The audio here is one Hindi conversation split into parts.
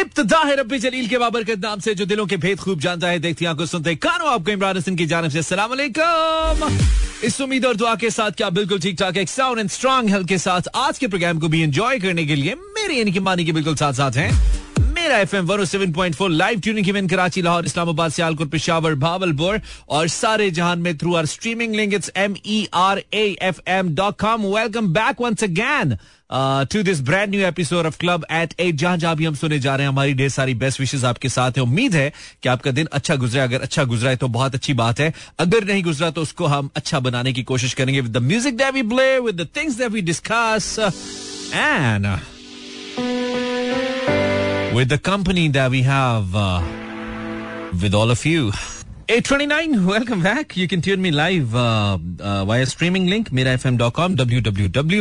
इब्तदा है रब्बी जलील के बाबरकत नाम से, जो दिलों के भेद खूब जानता है, देखती आँखों सुनते कानो, आपको इमरान हसन की जानब से अस्सलाम इस उम्मीद और दुआ के साथ क्या बिल्कुल ठीक ठाक एक साउंड एंड स्ट्रॉन्ग हेल्थ के साथ आज के प्रोग्राम को भी एंजॉय करने के लिए मेरे यानी कि मानी के बिल्कुल साथ साथ हैं। मेरा F M seven point four live tuning event Karachi Lahore Islamabad Sialkot Peshawar Bahawalpur और सारे जहान में through our streaming link it's M E R A F M dot com welcome back once again to this brand new episode of club eight eight जहाँ जहाँ भी हम सुने जा रहे हैं, हमारी ढेर सारी बेस्ट विशेष आपके साथ है। उम्मीद है कि आपका दिन अच्छा गुजरा। अगर अच्छा गुजरा है तो बहुत अच्छी बात है। अगर नहीं गुजरा तो उसको हम अच्छा बनाने की कोशिश करेंगे with the music that we play with the things that we discuss and with the company that we have uh, with all of you. 829, welcome back. You can tune me live uh, uh, via streaming link, mirafm.com, www.merafm.com.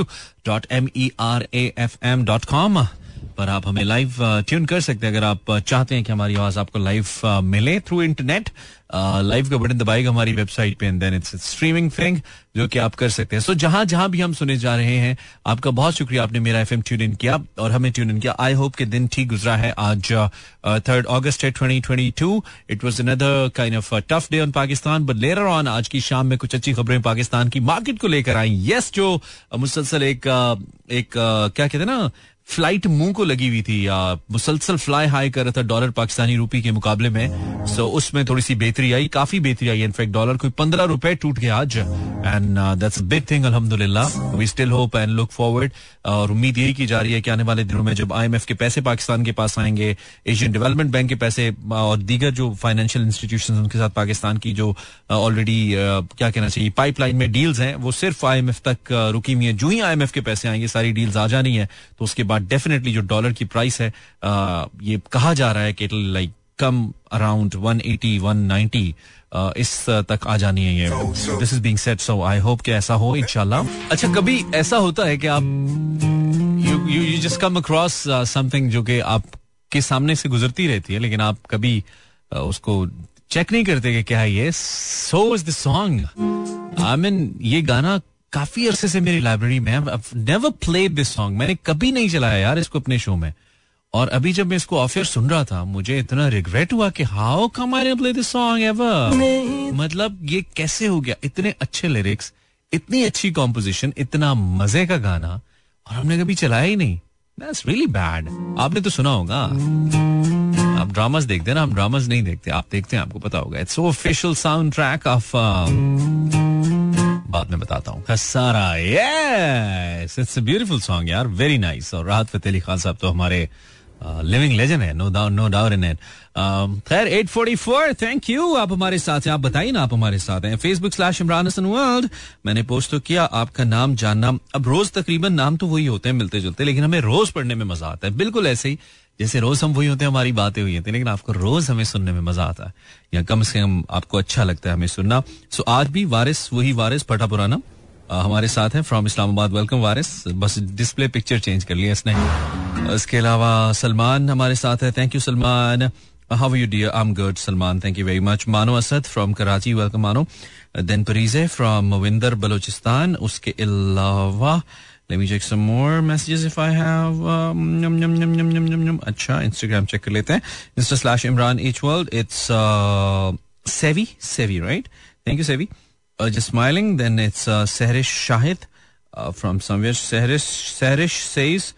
पर आप हमें लाइव ट्यून कर सकते हैं। अगर आप चाहते हैं कि हमारी आवाज़ आपको लाइव मिले थ्रू इंटरनेट लाइव का बटन दबाएगा हमारी वेबसाइट पे and then it's streaming thing जो कि आप कर सकते हैं। सो जहाँ जहाँ भी हम सुने जा रहे हैं, आपका बहुत शुक्रिया, आपने मेरा एफएम ट्यून इन किया और हमें ट्यून इन किया। आई होप के दिन ठीक गुजरा है। आज थर्ड अगस्त है 2022 it was another kind of tough day on Pakistan but later on आज की शाम में कुछ अच्छी खबरें पाकिस्तान की मार्केट को लेकर आई। यस जो मुसलसल एक एक क्या कहते हैं ना फ़्लाइट मुँह को लगी हुई थी या मुसलसल फ्लाई हाई कर रहा था डॉलर पाकिस्तानी रूपी के मुकाबले में। सो so, उसमें थोड़ी सी बेहतरी आई काफ़ी बेहतरी आई। इनफैक्ट डॉलर कोई पंद्रह रुपए टूट गया आज। एंड दैट्स बिग थिंग अल्हम्दुलिल्लाह। We still hope and look forward और उम्मीद यही की जा रही है कि आने वाले दिनों में जब आईएमएफ के पैसे पाकिस्तान के पास आएँगे एशियन डेवलपमेंट बैंक के पैसे और दीगर जो फाइनेंशियल इंस्टीट्यूशन उनके साथ पाकिस्तान की जो ऑलरेडी क्या कहना चाहिए पाइपलाइन में डील्स हैं वो सिर्फ़ आईएमएफ तक रुकी हुई है। जो ही आईएमएफ के पैसे आएँगे सारी डील्स आ जानी है तो उसके बाद बाद डेफिनेटली जो डॉलर की प्राइस है ये कहा जा रहा है कि लाइक कम अराउंड 180 190 इस तक आ जानी है ये। This is being set so I hope कि ऐसा हो इंशाल्लाह अच्छा कभी ऐसा होता है कि आप you you just come across something जो कि आप के सामने से गुजरती रहती है, लेकिन आप कभी उसको चेक नहीं करते कि क्या ये? So is the song I mean ये गाना काफ़ी अरसे से मेरी लाइब्रेरी में नेवर प्ले दिस सॉन्ग मैंने कभी नहीं चलाया यार इसको अपने शो में। और अभी जब मैं इसको ऑफियर सुन रहा था, मुझे इतना रिग्रेट हुआ कि how come I play this song ever मतलब ये कैसे हो गया? इतने अच्छे लिरिक्स इतनी अच्छी कॉम्पोजिशन इतना मज़े का गाना, और हमने कभी चलाया ही नहीं। दैट्स रियली बैड आपने तो सुना होगा। आप ड्रामास देखते हैं ना? हम ड्रामास नहीं देखते। आप देखते हैं, आपको पता होगा। It's official soundtrack of बाद में बताता हूँ। ब्यूटीफुल सॉन्ग यार। वेरी नाइस और राहत फतेह अली खान साहब तो हमारे लिविंग लेजेंड है no doubt no doubt in it खैर 844 थैंक यू आप हमारे साथ हैं। आप बताइए ना, आप हमारे साथ हैं। Facebook slash Imran Hasan world मैंने पोस्ट तो किया, आपका नाम जानना। अब रोज तकरीबन नाम तो वही होते हैं मिलते जुलते लेकिन हमें रोज पढ़ने में मज़ा आता है। बिल्कुल ऐसे ही जैसे रोज हम वही होते हैं, हमारी बातें हुई होती लेकिन आपको रोज हमें सुनने में मज़ा आता है। या कम से कम आपको अच्छा लगता है हमें सुनना। सो आज भी वारिस, वही वारिस, पटा पुराना हमारे साथ है फ्रॉम इस्लामाबाद। वेलकम वारिस। बस डिस्प्ले पिक्चर चेंज कर लिया इसने। इसके अलावा सलमान हमारे साथ है। Thank you Salman. How you dear I am good Salman. Thank you very much Mano Asad from Karachi. Welcome Mano. Then Parizay from Winder, Balochistan. उसके अलावा Let me check some more messages if I have. Um, num, num, num, num, num, num, num. अच्छा लेते हैं. Mr. Slash Imran H World. It's uh, Sevi, Sevi, right? Thank you, Sevi. Uh, just smiling. Then it's uh, Sehrish Shahid uh, from somewhere. Sehrish Sehrish says.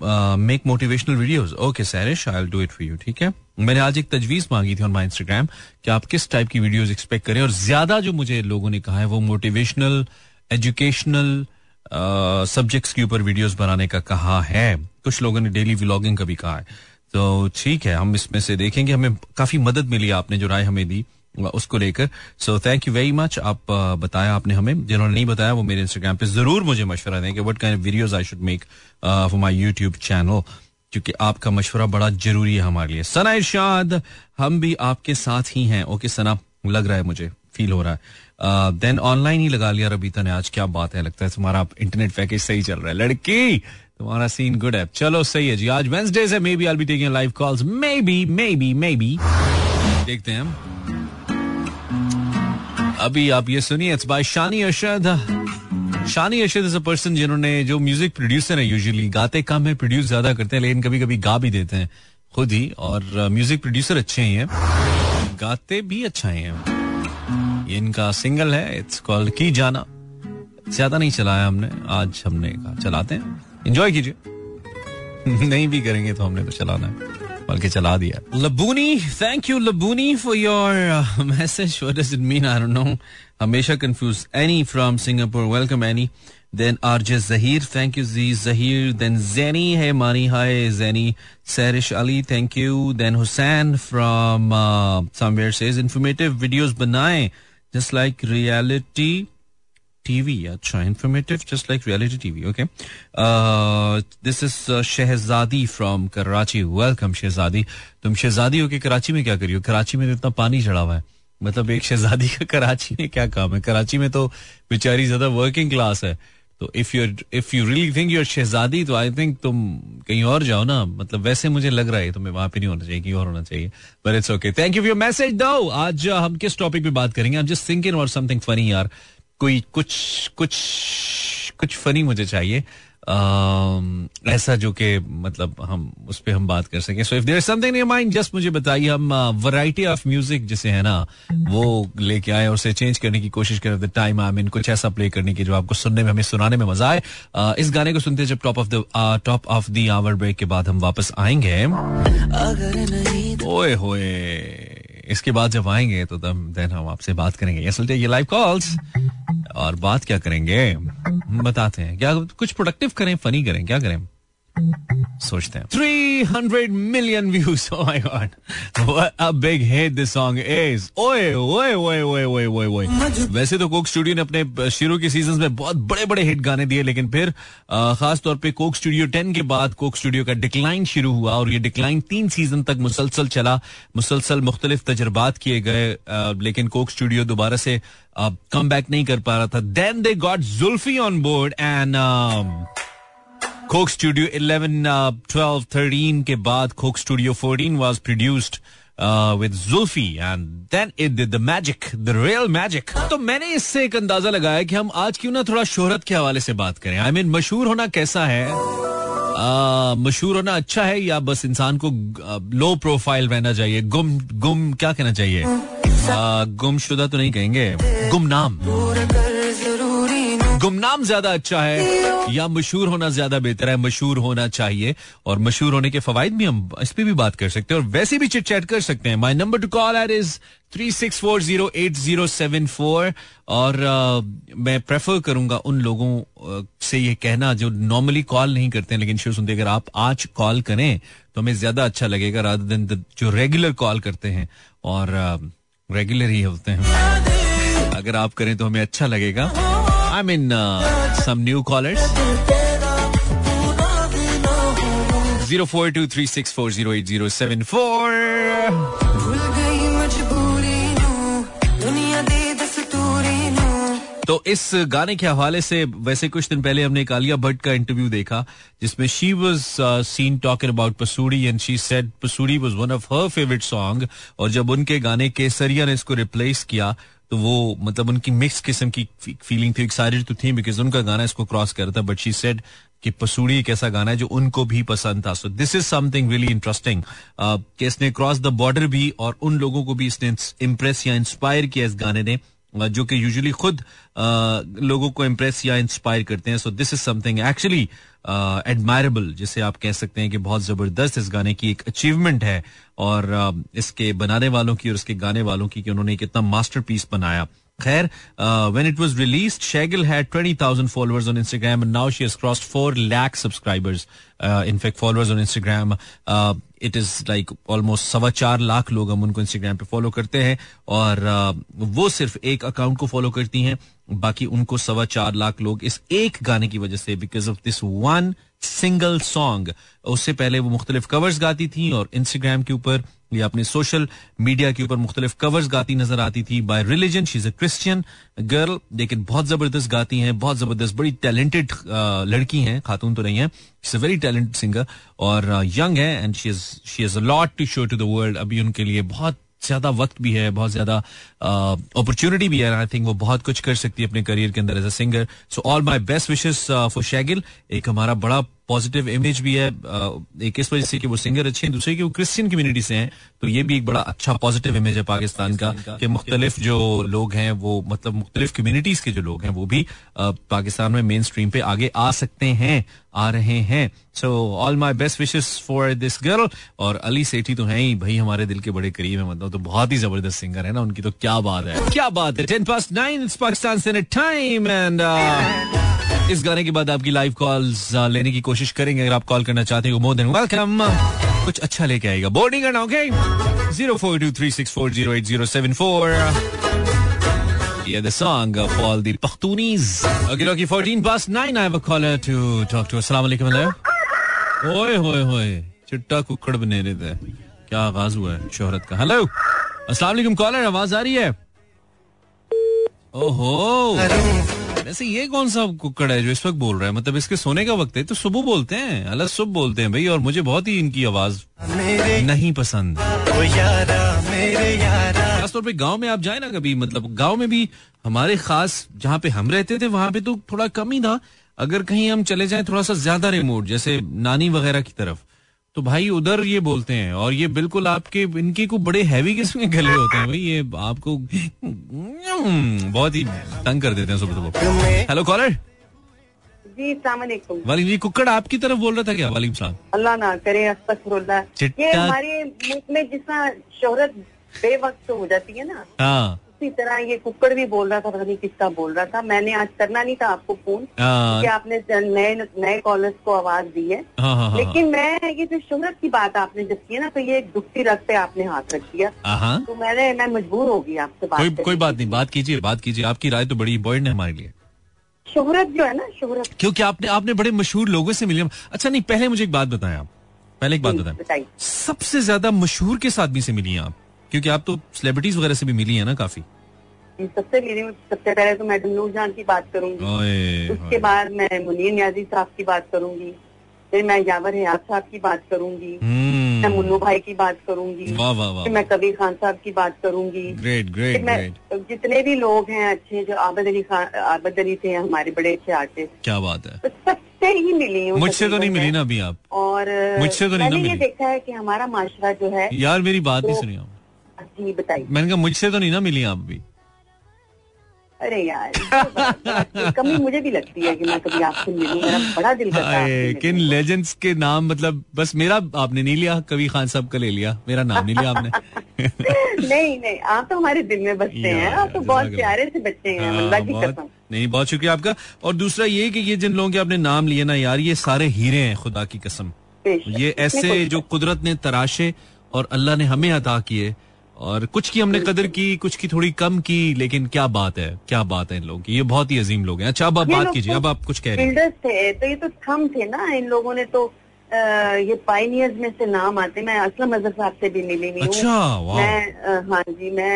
Uh, make motivational videos. Okay, Sarish, I'll do it for you. है मैंने आज एक तजवीज मांगी थी ऑन माई इंस्टाग्राम कि आप किस टाइप की वीडियोस एक्सपेक्ट करें और ज़्यादा जो मुझे लोगों ने कहा है वो मोटिवेशनल एजुकेशनल सब्जेक्ट्स के ऊपर वीडियोस बनाने का कहा है। कुछ लोगों ने डेली व्लॉगिंग का भी कहा है। तो ठीक है, हम इसमें से देखेंगे। हमें काफ़ी मदद मिली आपने, जो राय हमें दी, उसको लेकर। So thank you very much आप बताया आपने हमें। जिन्होंने नहीं बताया, वो मेरे इंस्टाग्राम पे ज़रूर मुझे मशवरा दें कि what kind videos I should make for my YouTube channel क्योंकि आपका मशवरा बड़ा ज़रूरी है हमारे लिए। सना इरशाद हम भी आपके साथ ही हैं। ओके, सना, लग रहा है मुझे। फील हो रहा है। देन uh, ऑनलाइन ही लगा लिया रबीता ने आज क्या बात है लगता है तुम्हारा इंटरनेट पैकेज सही चल रहा है। लड़की तुम्हारा सीन गुड है। चलो सही है जी। आज वेंसडे है maybe I be taking live calls maybe maybe maybe देखते हैं अभी आप ये सुनिए it's by Shani Arshad Shani Arshad is a person जिन्होंने जो म्यूज़िक प्रोड्यूसर है यूजुअली गाते कम है प्रोड्यूस ज़्यादा करते हैं लेकिन कभी कभी गा भी देते हैं खुद ही। और म्यूज़िक प्रोड्यूसर अच्छे ही हैं। गाते भी अच्छा हैं। ये इनका सिंगल है इट्स कॉल्ड की जाना। ज़्यादा नहीं चलाया हमने आज हमने कहा चलाते हैं। इंजॉय कीजिए। नहीं भी करेंगे तो हमने तो चलाना है बल्कि चला दिया Labooni thank you Labooni for your message what does it mean I don't know हमेशा confuse Annie from Singapore welcome Annie Then RJ Zahir, thank you Z Zahir. Then Zeni, hey Mani, hi Zeni. Sarish Ali, thank you. Then Hussain from uh, somewhere says informative videos banaye just like reality TV अच्छा informative just like reality TV okay this is Shahzadi from Karachi welcome Shahzadi तुम शहजादी हो कि कराची में क्या करियो कराची में तो इतना पानी चढ़ा हुआ है। मतलब एक शहजादी का कराची में क्या काम है? कराची में तो बेचारी ज़्यादा वर्किंग क्लास है। तो if you if you really think you're Shahzadi तो आई थिंक तुम कहीं और जाओ ना। मतलब वैसे मुझे लग रहा है तुम्हें वहाँ पे नहीं होना चाहिए, कहीं और होना चाहिए। But it's okay thank you for your message दो आज हम किस टॉपिक पे बात करेंगे? जस्ट थिंकिंग और समथिंग फनी यार। कोई कुछ कुछ कुछ फनी मुझे चाहिए। ऐसा जो कि मतलब हम उस पर हम बात कर सकें। So if there something in mind just मुझे बताइए। हम वैरायटी ऑफ़ म्यूज़िक जिसे है ना वो लेके आए और उसे चेंज करने की कोशिश करें। द टाइम आई मीन कुछ ऐसा प्ले करने की जो आपको सुनने में हमें सुनाने में मज़ा आए। Uh, इस गाने को सुनते जब top of the top of the hour break के बाद हम वापस आएँगे। ओए होए। इसके बाद जब आएँगे तो तब देन हम आपसे बात करेंगे। सुनते ये लाइव कॉल्स और बात क्या करेंगे? बताते हैं। क्या कुछ प्रोडक्टिव करें फनी करें? क्या करें? सोचते हैं। 300 million views god. What a big hit this song is. ओए ओए ओए ओए ओए ओए ओए वैसे तो कोक स्टूडियो ने अपने शुरू के सीज़न में बहुत बड़े बड़े हिट गाने दिए, लेकिन फिर खास तौर पे कोक स्टूडियो 10 के बाद कोक स्टूडियो का डिक्लाइन शुरू हुआ और ये डिक्लाइन तीन सीज़न तक मुसलसल चला। मुसलसल मुख्तलिफ़ तजर्बात किए गए लेकिन कोक स्टूडियो दोबारा से कम बैक नहीं कर पा रहा था। Then they got Xulfi on board and Coke Studio 11, 12, 13 के बाद Coke Studio 14 was produced with Xulfi and then it the magic the real magic तो मैंने इससे एक अंदाज़ा लगाया कि हम आज क्यों ना थोड़ा शोहरत के हवाले से बात करें। आई I मीन mean, मशहूर होना कैसा है? मशहूर होना अच्छा है या बस इंसान को लो प्रोफ़ाइल रहना चाहिए? गुम गुम क्या कहना चाहिए? गुमशुदा तो नहीं कहेंगे। गुमनाम। गुमनाम ज़्यादा अच्छा है या मशहूर होना ज़्यादा बेहतर है मशहूर होना चाहिए। और मशहूर होने के फवायद भी हम इस पर भी बात कर सकते हैं और वैसे भी चिट चैट कर सकते हैं। My number to call at is three six four zero eight zero seven four और uh, मैं प्रेफर करूँगा उन लोगों uh, से ये कहना जो नॉर्मली कॉल नहीं करते हैं लेकिन शो सुनते अगर आप आज कॉल करें तो हमें ज़्यादा अच्छा लगेगा राधर दिन जो रेगुलर कॉल करते हैं। और रेगुलर ही होते हैं। अगर आप करें तो हमें अच्छा लगेगा। Four zero eight zero seven तो इस गाने के हवाले से वैसे कुछ दिन पहले हमने कालिया भट्ट का इंटरव्यू देखा, जिसमें she was seen talking about Pasoori and she said Pasoori was one of her favourite song और जब उनके गाने केसरिया ने इसको रिप्लेस किया तो वो मतलब उनकी मिक्स किस्म की फीलिंग थी एक्साइटेड तो थी बिकॉज़ उनका गाना इसको क्रॉस कर रहा था बट शी सेड कि पसूड़ी एक ऐसा गाना है जो उनको भी पसंद था। So this is something really interesting कि इसने क्रॉस द बॉर्डर भी और उन लोगों को भी इसने इम्प्रेस या इंस्पायर किया इस गाने ने। जो कि यूजुअली खुद लोगों को इम्प्रेस या इंस्पायर करते हैं। So this is something actually admirable जिसे आप कह सकते हैं कि बहुत ज़बरदस्त इस गाने की एक अचीवमेंट है। और इसके बनाने वालों की और इसके गाने वालों की कि उन्होंने एक इतना मास्टर पीस बनाया। खैर when it was released Shagil had 20000 followers on Instagram now she has crossed 4 lakh subscribers in fact followers on Instagram it is like almost सवा चार लाख लोग हम उनको इंस्टाग्राम पे फॉलो करते हैं और uh, वो सिर्फ़ एक अकाउंट को फॉलो करती हैं बाकी उनको सवा चार लाख लोग इस एक गाने की वजह से because of this one single song उससे पहले वो मुख्तलिफ़ कवर्स गाती थी और इंस्टाग्राम के ऊपर या अपने सोशल मीडिया के ऊपर मुख्तलिफ़ कवर्स गाती नज़र आती थी by religion she is a Christian girl लेकिन बहुत ज़बरदस्त गाती हैं, बहुत ज़बरदस्त, बड़ी टैलेंटेड लड़की हैं, खातून तो नहीं है is a very talented singer और यंग है and she is she is a lot to show to the world अभी उनके लिए बहुत ज़्यादा वक्त भी है, बहुत ज़्यादा अपॉर्चुनिटी भी है आई थिंक वो बहुत कुछ कर सकती है अपने करियर के अंदर as a singer so all my best wishes for Shagil एक हमारा बड़ा पॉजिटिव इमेज भी है एक इस वजह से कि वो सिंगर अच्छे हैं, दूसरे कि वो क्रिश्चियन कम्युनिटी से हैं तो ये भी एक बड़ा अच्छा पॉजिटिव इमेज है पाकिस्तान का कि मुख्तलिफ़ जो लोग हैं, वो मतलब मुख्तलिफ़ कम्युनिटीज के जो लोग हैं, वो भी पाकिस्तान में मेन स्ट्रीम पे आगे आ सकते हैं, आ रहे हैं। So all my best wishes for this girl और अली सेठी तो है ही, भाई हमारे दिल के बड़े करीब है मतलब तो बहुत ही ज़बरदस्त सिंगर है ना, उनकी तो क्या बात है। क्या बात है टेन पास नाइन पाकिस्तान से टाइम एंड इस गाने के बाद आपकी लाइव कॉल्स लेने की कोशिश करेंगे। अगर आप कॉल करना चाहते हैं मोर देन वेलकम कुछ अच्छा लेके आएगा। बोर्डिंग करना okay zero four two three six four zero eight zero seven four Yeah, the song of all the Pakhtunis. Okay, okay, 14 past 9. I have a caller to talk to. Assalamu alaikum. Chitta Kukkar बने रहे थे। क्या आगाज़ हुआ है शोहरत का? हेलो अस्सलाम कॉलर आवाज़ आ रही है? ओहो। वैसे ये कौन सा कुकड़ है जो इस वक्त बोल रहा है? मतलब इसके सोने का वक्त है तो सुबह बोलते हैं अलग सुबह बोलते हैं भाई और मुझे बहुत ही इनकी आवाज़ नहीं पसंद। खासतौर पे गाँव में आप जाए ना कभी मतलब गाँव में भी हमारे खास जहाँ पे हम रहते थे वहाँ पे तो थोड़ा कम ही था। अगर कहीं हम चले जाएँ थोड़ा सा ज़्यादा रिमोट जैसे नानी वगैरह की तरफ़। तो भाई उधर ये बोलते हैं और ये बिल्कुल आपके इनके को बड़े हैवी किस्म के गले होते हैं भाई ये आपको बहुत ही तंग कर देते हैं सुबह सुबह। हेलो कॉलर जी वाली जी कुकड़ आपकी तरफ़ बोल रहा था क्या वाली साहब? अल्लाह ना करे ये हमारे मुल्क में जितना शोहरत बेवक्त हो जाती है ना हाँ। इसी तरह ये कुकड़ भी बोल रहा था पता नहीं किसका बोल रहा था। मैंने आज करना नहीं था आपको फ़ोन हाँ। कि आपने नए नए कॉलर्स को आवाज़ दी है। हाँ, हाँ, लेकिन मैं ये जो शोहरत की बात आपने जब की ना तो ये एक दुखती रख पे आपने हाथ रख दिया। तो मैंने मैं मजबूर होगी आपसे बात कोई, कोई बात नहीं बात कीजिए बात कीजिए। आपकी राय तो बड़ी इम्पोर्टेंट है हमारे लिए। शोहरत जो है ना शोहरत क्योंकि आपने आपने बड़े मशहूर लोगों से मिले। अच्छा नहीं पहले मुझे एक बात बताएँ आप। पहले एक बात बताएँ। सबसे ज़्यादा मशहूर किस आदमी से मिली हैं आप? क्योंकि आप तो सेलिब्रिटीज वगैरह से भी मिली है ना काफ़ी। सबसे मिली सबसे पहले तो मैडम नूर जान की बात करूँगी। उसके बाद मैं मुनीर न्याजी साहब की बात करूँगी। फिर मैं यावर हयात साहब की बात करूँगी। हम्म। मैं मुन्नू भाई की बात करूँगी। फिर मैं कबीर खान साहब की बात करूँगी। ग्रेट ग्रेट ग्रेट जितने भी लोग हैं अच्छे जो आबद अली खान आबद अली थे हमारे बड़े अच्छे आर्टिस्ट क्या बात है। तो सबसे ही मिली हूँ मुझसे तो नहीं मिली ना अभी आप। और मुझसे तो नहीं ये देखा है कि हमारा माशरा जो है यार मेरी बात नहीं सुनी आप। जी बताइए। मैंने कहा मुझसे तो नहीं ना मिली आप भी। अरे यार कमी मुझे भी लगती है कि मैं कभी आपसे मिलूं। मेरा बड़ा दिल करता है किन लेजेंड्स के नाम मतलब बस मेरा आपने नहीं लिया कभी खान साहब का ले लिया। मेरा नाम नहीं लिया आपने। नहीं नहीं आप तो हमारे दिल में बसते हैं। आप तो बहुत प्यारे से बच्चे हैं हाँ, अल्लाह की कसम। नहीं बहुत शुक्रिया आपका। और दूसरा ये कि ये जिन लोगों के आपने नाम लिए ना यार ये सारे हीरे हैं खुदा की कसम। ये ऐसे जो कुदरत ने तराशे और अल्लाह ने हमें अदा किए और कुछ की हमने कदर की कुछ की थोड़ी कम की लेकिन क्या बात है क्या बात है इन लोगों की। ये बहुत ही अजीम लोग हैं। अच्छा अब आप बात कीजिए अब आप कुछ कह रहे हैं। थे तो ये तो थम थे ना इन लोगों ने तो ये पाइनियर्स में से नाम आते मैं असलम अजहर साहब से भी मिली हुई अच्छा मैं हाँ जी मैं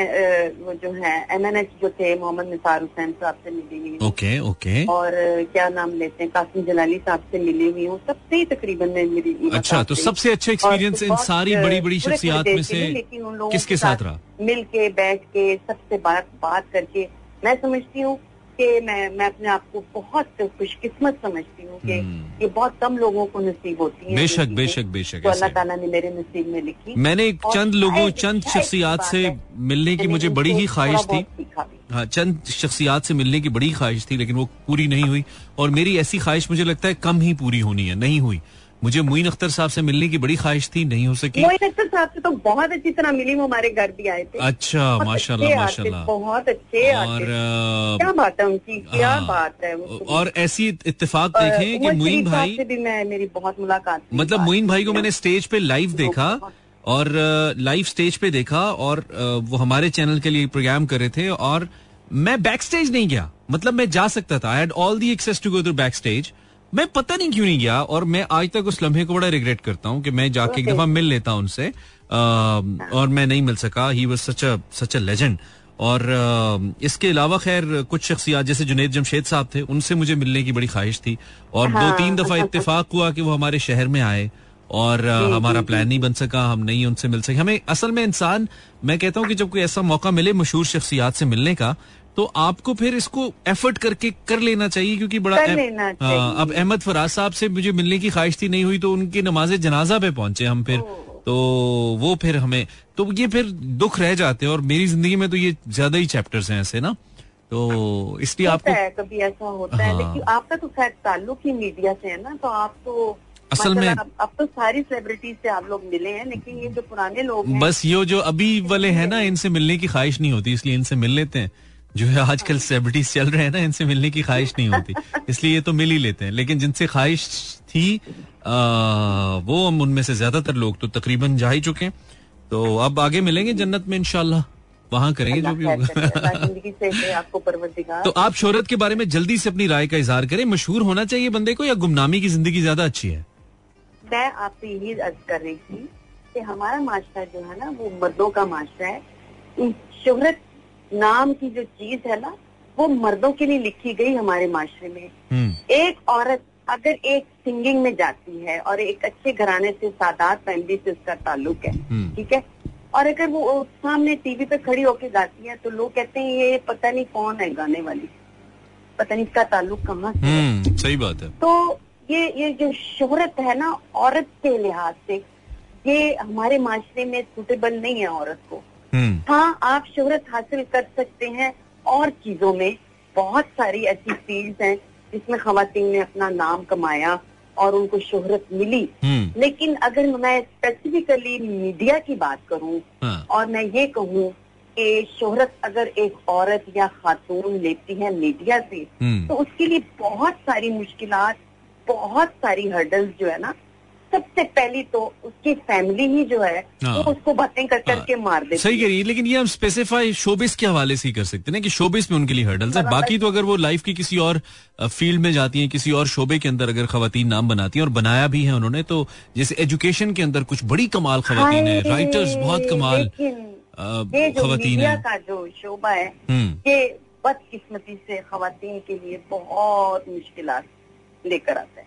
वो जो है एम एन एच जो थे मोहम्मद निसार हुसैन साहब से मिली हुई ओके ओके। और क्या नाम लेते हैं? कासिम जलाली साहब से मिली हुई हूँ। सबसे ही तकरीबन मैं मिली अच्छा तो सबसे अच्छा एक्सपीरियंस इन सारी बड़ी बड़ी शख्सियात में से लेकिन उन लोगों किसके साथ रहा? मिल के बैठ के सबसे बात बात करके मैं समझती हूँ कि मैं मैं अपने आप को बहुत खुशकिस्मत समझती हूँ कि हम्म। ये बहुत कम लोगों को नसीब होती है बेशक बेशक बेशक तो अल्लाह ताला ने मेरे नसीब में लिखी। मैंने चंद लोगों चंद शख्सियात से मिलने की मुझे बड़ी ही ख्वाहिश थी। हाँ चंद शख्सियात से मिलने की बड़ी ख्वाहिश थी लेकिन वो पूरी नहीं हुई। और मेरी ऐसी ख्वाहिश मुझे लगता है कम ही पूरी होनी है नहीं हुई। मुझे मोइन अख्तर साहब से मिलने की बड़ी ख्वाहिश थी नहीं हो सकी। मोइन अख्तर साहब से तो बहुत अच्छी तरह मिली वो हमारे घर भी आए थे। अच्छा माशाल्लाह माशाल्लाह। बहुत अच्छे और क्या बात है उनकी क्या हाँ। बात है और ऐसी इत्तेफाक देखें कि मोइन भाई से भी मैं मेरी बहुत मुलाकात मतलब मोइन भाई को मैंने स्टेज पे लाइव देखा और लाइव स्टेज पे देखा और वो हमारे चैनल के लिए प्रोग्राम कर रहे थे और मैं बैक स्टेज नहीं गया। मतलब मैं जा सकता था। I had all the access to go to backstage मैं पता नहीं क्यों नहीं गया और मैं आज तक उस लम्हे को बड़ा रिग्रेट करता हूँ कि मैं जाके एक दफ़ा मिल लेता उनसे और मैं नहीं मिल सका। He was such such a legend और इसके अलावा खैर कुछ शख्सियात जैसे जुनेद जमशेद साहब थे उनसे मुझे मिलने की बड़ी ख्वाहिश थी। और हाँ, दो तीन दफ़ा इत्तेफाक हुआ कि वो हमारे शहर में आए और हमारा प्लान नहीं बन सका हम नहीं उनसे मिल सके। हमें असल में इंसान मैं कहता हूँ कि जब कोई ऐसा मौका मिले मशहूर शख्सियात से मिलने का तो आपको फिर इसको एफर्ट करके कर लेना चाहिए क्योंकि बड़ा कर लेना चाहिए। आ, अब अहमद फराज साहब से मुझे मिलने की ख्वाहिश थी नहीं हुई तो उनकी नमाज़ जनाजा पे पहुँचे हम फिर। तो वो फिर हमें तो ये फिर दुख रह जाते हैं और मेरी ज़िंदगी में तो ये ज़्यादा ही चैप्टर्स हैं ऐसे ना। तो इसलिए आपको है कभी ऐसा होता है। हाँ। लेकिन आपका तो खैर ताल्लुक ही मीडिया से है ना तो आप तो असल में- अब, अब तो सारी सेलिब्रिटीज से आप लोग मिले हैं लेकिन ये जो पुराने लोग हैं बस ये जो अभी वाले हैं ना इनसे मिलने की ख्वाहिश नहीं होती इसलिए इनसे मिल लेते हैं। जो है आजकल सेलिब्रिटीज चल रहे हैं ना इनसे मिलने की ख्वाहिश नहीं होती। इसलिए तो मिल ही लेते हैं। लेकिन जिनसे ख्वाहिश थी आ, वो हम उनमें से ज़्यादातर लोग तो तकरीबन जा ही चुके हैं। तो अब आगे मिलेंगे जन्नत में इंशाल्लाह। वहाँ करेंगे जो भी होगा। तो आप शोहरत के बारे में जल्दी से अपनी राय का इजहार करें। मशहूर होना चाहिए बंदे को या गुमनामी की ज़िंदगी ज़्यादा अच्छी है? मैं आपसे यही अर्ज़ कर रही थी कि हमारा माशरा जो है ना वो मर्दों का माशरा है। शोहरत नाम की जो चीज़ है ना वो मर्दों के लिए लिखी गई हमारे माशरे में। हम्म। एक औरत अगर एक सिंगिंग में जाती है और एक अच्छे घराने से सादात फैमिली से उसका ताल्लुक है हम्म। ठीक है? और अगर वो सामने टीवी पे खड़ी होके गाती है तो लोग कहते हैं ये पता नहीं कौन है गाने वाली। पता नहीं इसका ताल्लुक कहाँ से हम्म सही बात है। तो ये ये जो शोहरत है ना औरत के लिहाज से ये हमारे माशरे में सुटेबल नहीं है औरत को। हाँ आप शोहरत हासिल कर सकते हैं और चीज़ों में। बहुत सारी ऐसी फ़ील्ड हैं जिसमें खातन ने अपना नाम कमाया और उनको शोहरत मिली। हम्म। लेकिन अगर मैं स्पेसिफिकली मीडिया की बात करूँ हाँ। और मैं ये कहूँ कि शोहरत अगर एक औरत या खातून लेती है मीडिया से हम्म। तो उसके लिए बहुत सारी मुश्किलात बहुत सारी हर्डल्स जो है ना सबसे पहली तो उसकी फैमिली ही जो है हाँ। वो उसको बातें कर करके मार देती सही है। कह रही है लेकिन ये हम स्पेसिफाई शोबिस के हवाले से ही कर सकते हैं कि शोबिस में उनके लिए हर्डल्स है। बाकी तो अगर वो लाइफ की किसी और फ़ील्ड में जाती हैं किसी और शोबे के अंदर अगर खातन नाम बनाती हैं और बनाया भी है उन्होंने तो जैसे एजुकेशन के अंदर कुछ बड़ी कमाल खवतीन है। राइटर्स बहुत कमाल मीडिया है। का जो शोबा है हम्म। ये बदकिस्मती से खातन के लिए बहुत मुश्किल लेकर आता है।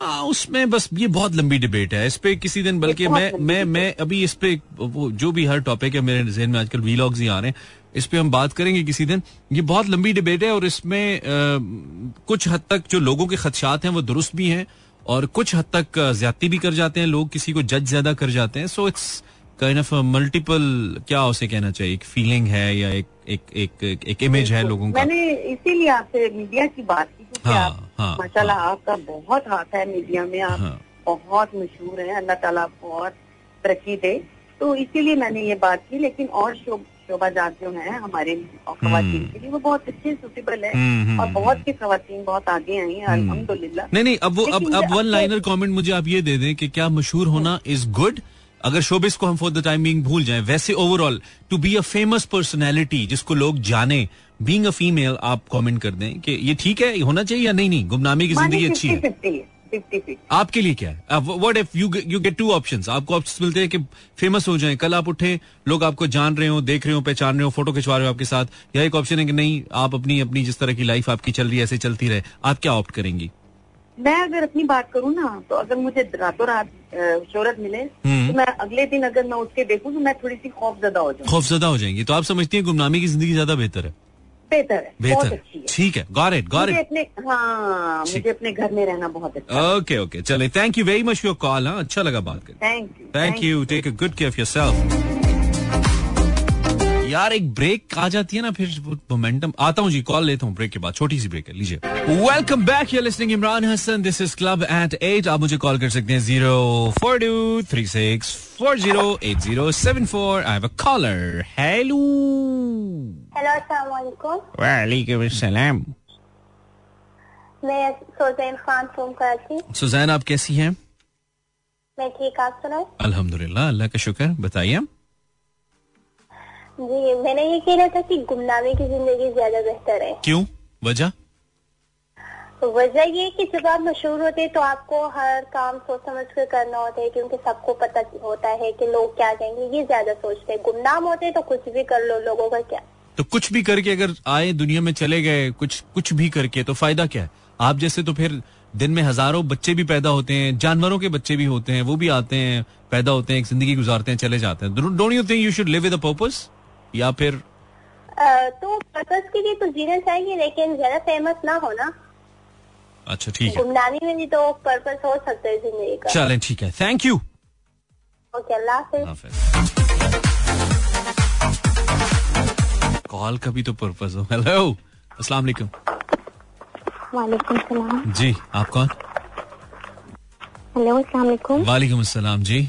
आ, उसमें बस ये बहुत लंबी डिबेट है। इस पे किसी दिन बल्कि मैं मैं मैं अभी इस पे वो जो भी हर टॉपिक है मेरे जहन में आजकल वीलॉग्स ही आ रहे हैं। इस पे हम बात करेंगे किसी दिन। ये बहुत लंबी डिबेट है और इसमें कुछ हद तक जो लोगों के खदशात हैं वो दुरुस्त भी हैं और कुछ हद तक ज्यादती भी कर जाते हैं। लोग किसी को जज ज़्यादा कर जाते हैं। So it's kind of multiple क्या उसे कहना चाहिए? एक फीलिंग है या एक एक एक एक, एक इमेज है लोगों का? मैंने इसीलिए आपसे मीडिया की बात की क्योंकि हाँ, आप हाँ, माशाल्लाह हाँ। आपका बहुत हाथ है मीडिया में आप हाँ। बहुत मशहूर हैं अल्लाह ताला आपको और तरक्की दे। तो इसीलिए मैंने ये बात की लेकिन और शो, शोभाजात जो हैं हमारे खातन के लिए। वो बहुत अच्छे सुटेबल है हम्म, हम्म, और हम्म, बहुत सी खातन बहुत आगे आई हैं अल्हम्दुलिल्लाह। नहीं नहीं अब वो अब अब वन लाइनर कमेंट मुझे आप ये दे दें कि क्या मशहूर होना इज़ गुड अगर शोबिस को हम फॉर द टाइम बीइंग भूल जाएँ वैसे overall to be a famous personality जिसको लोग जाने बीइंग अ फीमेल आप कमेंट कर दें कि ये ठीक है होना चाहिए या नहीं नहीं गुमनामी की ज़िंदगी अच्छी है। आपके लिए क्या है? What if you you get two options आपको ऑप्शंस मिलते हैं कि फ़ेमस हो जाएँ कल आप उठे लोग आपको जान रहे हो देख रहे हो पहचान रहे हो फ़ोटो खिंचवा रहे हो आपके साथ। या एक ऑप्शन है कि नहीं आप अपनी अपनी जिस तरह की लाइफ आपकी चल रही है ऐसे चलती रहे। आप क्या ऑप्ट करेंगी? मैं अगर अपनी बात करूँ ना तो अगर मुझे रातों रात शोहरत मिले हम्म। तो मैं अगले दिन अगर मैं उठ के देखूँ तो मैं थोड़ी सी खौफजदा हो जाऊँ। खौफजदा हो जाएँगी। तो आप समझती हैं गुमनामी की ज़िंदगी ज़्यादा बेहतर है। बेहतर है बेहतर। है। ठीक है गॉट इट गॉट इट अपने हाँ मुझे अपने घर में रहना बहुत अच्छा ओके ओके चले thank you very much your call हाँ अच्छा लगा बात कर thank you thank you take a good care of yourself यार एक ब्रेक आ जाती है ना फिर मोमेंटम आता हूँ जी कॉल लेता हूँ ब्रेक के बाद। छोटी सी ब्रेक है लीजिए। Welcome back you listening Imran Hassan this is club eight eight आप मुझे कॉल कर सकते हैं zero four two three six four zero eight zero seven four I have a caller hello hello वालेकुम वालेकुम सलाम मैं सोजैन खान फ्रॉम कराची सुजैन आप कैसी हैं? मैं ठीक आप सुनाए अल्हम्दुलिल्लाह अल्लाह का शुक्र। बताइए। जी मैंने ये कह था कि गुमनामी की ज़िंदगी ज़्यादा बेहतर है। क्यों? वजह? वजह ये कि जब आप मशहूर होते हैं तो आपको हर काम सोच समझ कर करना होता है क्योंकि सबको पता होता है कि लोग क्या कहेंगे ये ज़्यादा सोचते हैं। गुमनाम होते हैं तो कुछ भी कर लो लोगों का क्या? तो कुछ भी करके अगर आए दुनिया में चले गए कुछ कुछ भी करके तो फ़ायदा क्या है? आप जैसे तो फिर दिन में हज़ारों बच्चे भी पैदा होते हैं जानवरों के बच्चे भी होते हैं वो भी आते हैं पैदा होते हैं एक ज़िंदगी गुजारते हैं चले जाते हैं। Don't you think you should live with purpose या फिर आ, तो पर्पज के लिए तो जीना चाहिए लेकिन ज़्यादा फ़ेमस ना हो ना अच्छा ठीक है। गुमनामी में भी तो पर्पज हो सकता है ज़िंदगी का। चलें ठीक है। थैंक यू ओके अल्लाह कॉल का भी तो पर्पज हो। हेलो अस्सलाम वालेकुम वालेकुम सलाम। जी आप कौन? हेलो अस्सलाम वालेकुम वालेकुम अस्सलाम जी।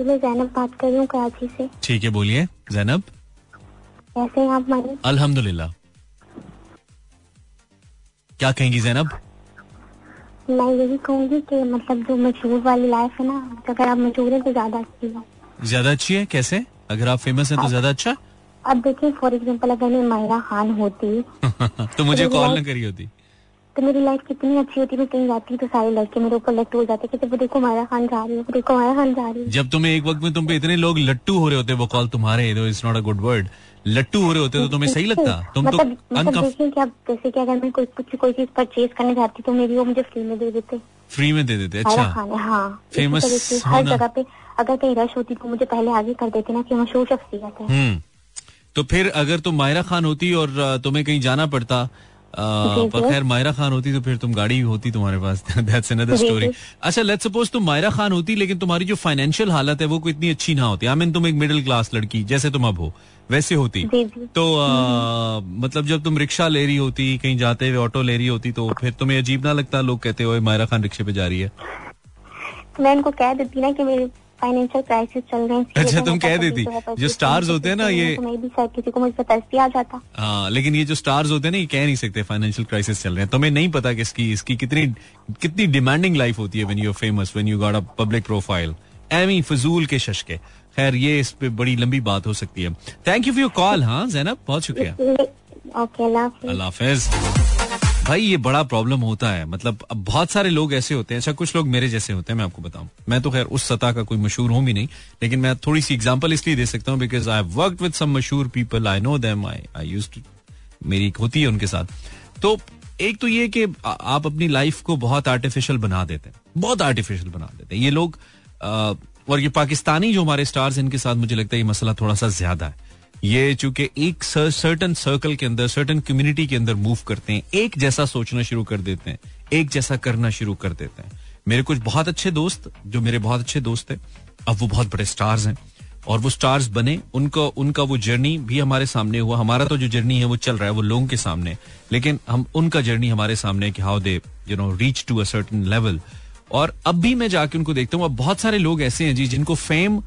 जैनब बात कर रही हूँ कराची से? ठीक है बोलिए। जैनब कैसे हैं आप मानी? अल्हम्दुलिल्लाह। क्या कहेंगी जैनब मैं यही कहूँगी कि मतलब जो मशहूर वाली लाइफ है ना अगर आप मशहूर है तो ज़्यादा अच्छी है। ज़्यादा अच्छी है? कैसे? अगर आप फ़ेमस हैं तो ज़्यादा अच्छा? अब देखिए फॉर एग्ज़ाम्पल अगर मैं मायरा खान होती तो मुझे कॉल न करी होती। तो मेरी लाइफ कितनी अच्छी होती मैं कहीं जाती तो सारे लड़के मेरे ऊपर लट्टू हो जाते कहते वो देखो मायरा खान जा रही है देखो मायरा खान जा रही है। जब तुम्हें एक वक्त में तुम पे इतने लोग लट्टू हो रहे होते वो कॉल तुम्हारे it's not a good word लट्टू हो रहे होते तो तुम्हें सही लगता? तुम तो मतलब, तो मतलब देखिए कि अब जैसे कि अगर मैं कोई कुछ कोई चीज़ परचेज करने जाती तो मेरी वो मुझे फ्री में दे देते। फ्री में दे देते अच्छा। हाँ। फ़ेमस हर जगह पे अगर कहीं रश होती तो मुझे पहले आगे कर देते ना कि मशहूर शख्सियत है। हम्म। तो फिर अगर तुम मायरा खान होती और तुम्हें कहीं जाना पड़ता पर खैर मायरा खान होती तो फिर तुम गाड़ी होती तुम्हारे पास। दैट्स अनदर स्टोरी अच्छा लेट्स सपोज़ तुम मायरा खान होती लेकिन तुम्हारी जो फाइनेंशियल हालत है वो कोई इतनी अच्छी ना होती। आई मीन तुम एक मिडिल क्लास लड़की जैसे तुम अब हो वैसे होती। तो आ, मतलब जब तुम रिक्शा ले रही होती कहीं जाते हुए ऑटो ले रही होती तो फिर तुम्हें अजीब ना लगता लोग कहते हो मायरा खान रिक्शे पे जा रही है? मैं उनको कह देती ना कि मेरी फाइनेंशियल क्राइसिस चल रहे हैं अच्छा तुम कह देती जो स्टार्स होते हैं ना ये भी शायद किसी को मुझसे तरसी आ जाता। हाँ लेकिन ये जो स्टार्स होते हैं ना ये कह नहीं सकते फाइनेंशियल क्राइसिस चल रहे हैं। तुम्हें नहीं पता कि इसकी कितनी कितनी डिमांडिंग लाइफ होती है when you are famous when you got a public profile Amy फजूल के शशके। खैर ये इस पे बड़ी लंबी बात हो सकती है। Thank you for your call हाँ जैनब बहुत शुक्रिया। ओके अल्लाह हाफिज। भाई, ये बड़ा प्रॉब्लम होता है। मतलब अब बहुत सारे लोग ऐसे होते हैं। अच्छा कुछ लोग मेरे जैसे होते हैं, मैं आपको बताऊँ। मैं तो खैर उस सतह का कोई मशहूर हूँ भी नहीं, लेकिन मैं थोड़ी सी एग्जांपल इसलिए दे सकता हूँ because I work with some मशहूर people I know them I I use मेरी होती है उनके साथ। तो एक तो ये कि आप अपनी लाइफ को बहुत आर्टिफिशियल बना देते हैं। बहुत आर्टिफिशियल बना देते हैं। ये लोग और ये पाकिस्तानी जो हमारे स्टार्स इनके साथ मुझे लगता है ये मसला थोड़ा सा ज़्यादा है। ये चूँकि एक सर्टन सर्कल के अंदर सर्टन कम्युनिटी के अंदर मूव करते हैं, एक जैसा सोचना शुरू कर देते हैं, एक जैसा करना शुरू कर देते हैं। मेरे कुछ बहुत अच्छे दोस्त, जो मेरे बहुत अच्छे दोस्त है, अब वो बहुत बड़े स्टार्स हैं, और वो स्टार्स बने, उनका उनका वो जर्नी भी हमारे सामने हुआ। हमारा तो जो जर्नी है, वो चल रहा है, वो लोगों के सामने। लेकिन हम, उनका जर्नी हमारे सामने कि how they you know reach to a certain level और अब भी मैं जाके उनको देखता हूँ, अब बहुत सारे लोग ऐसे हैं जी, जिनको फेम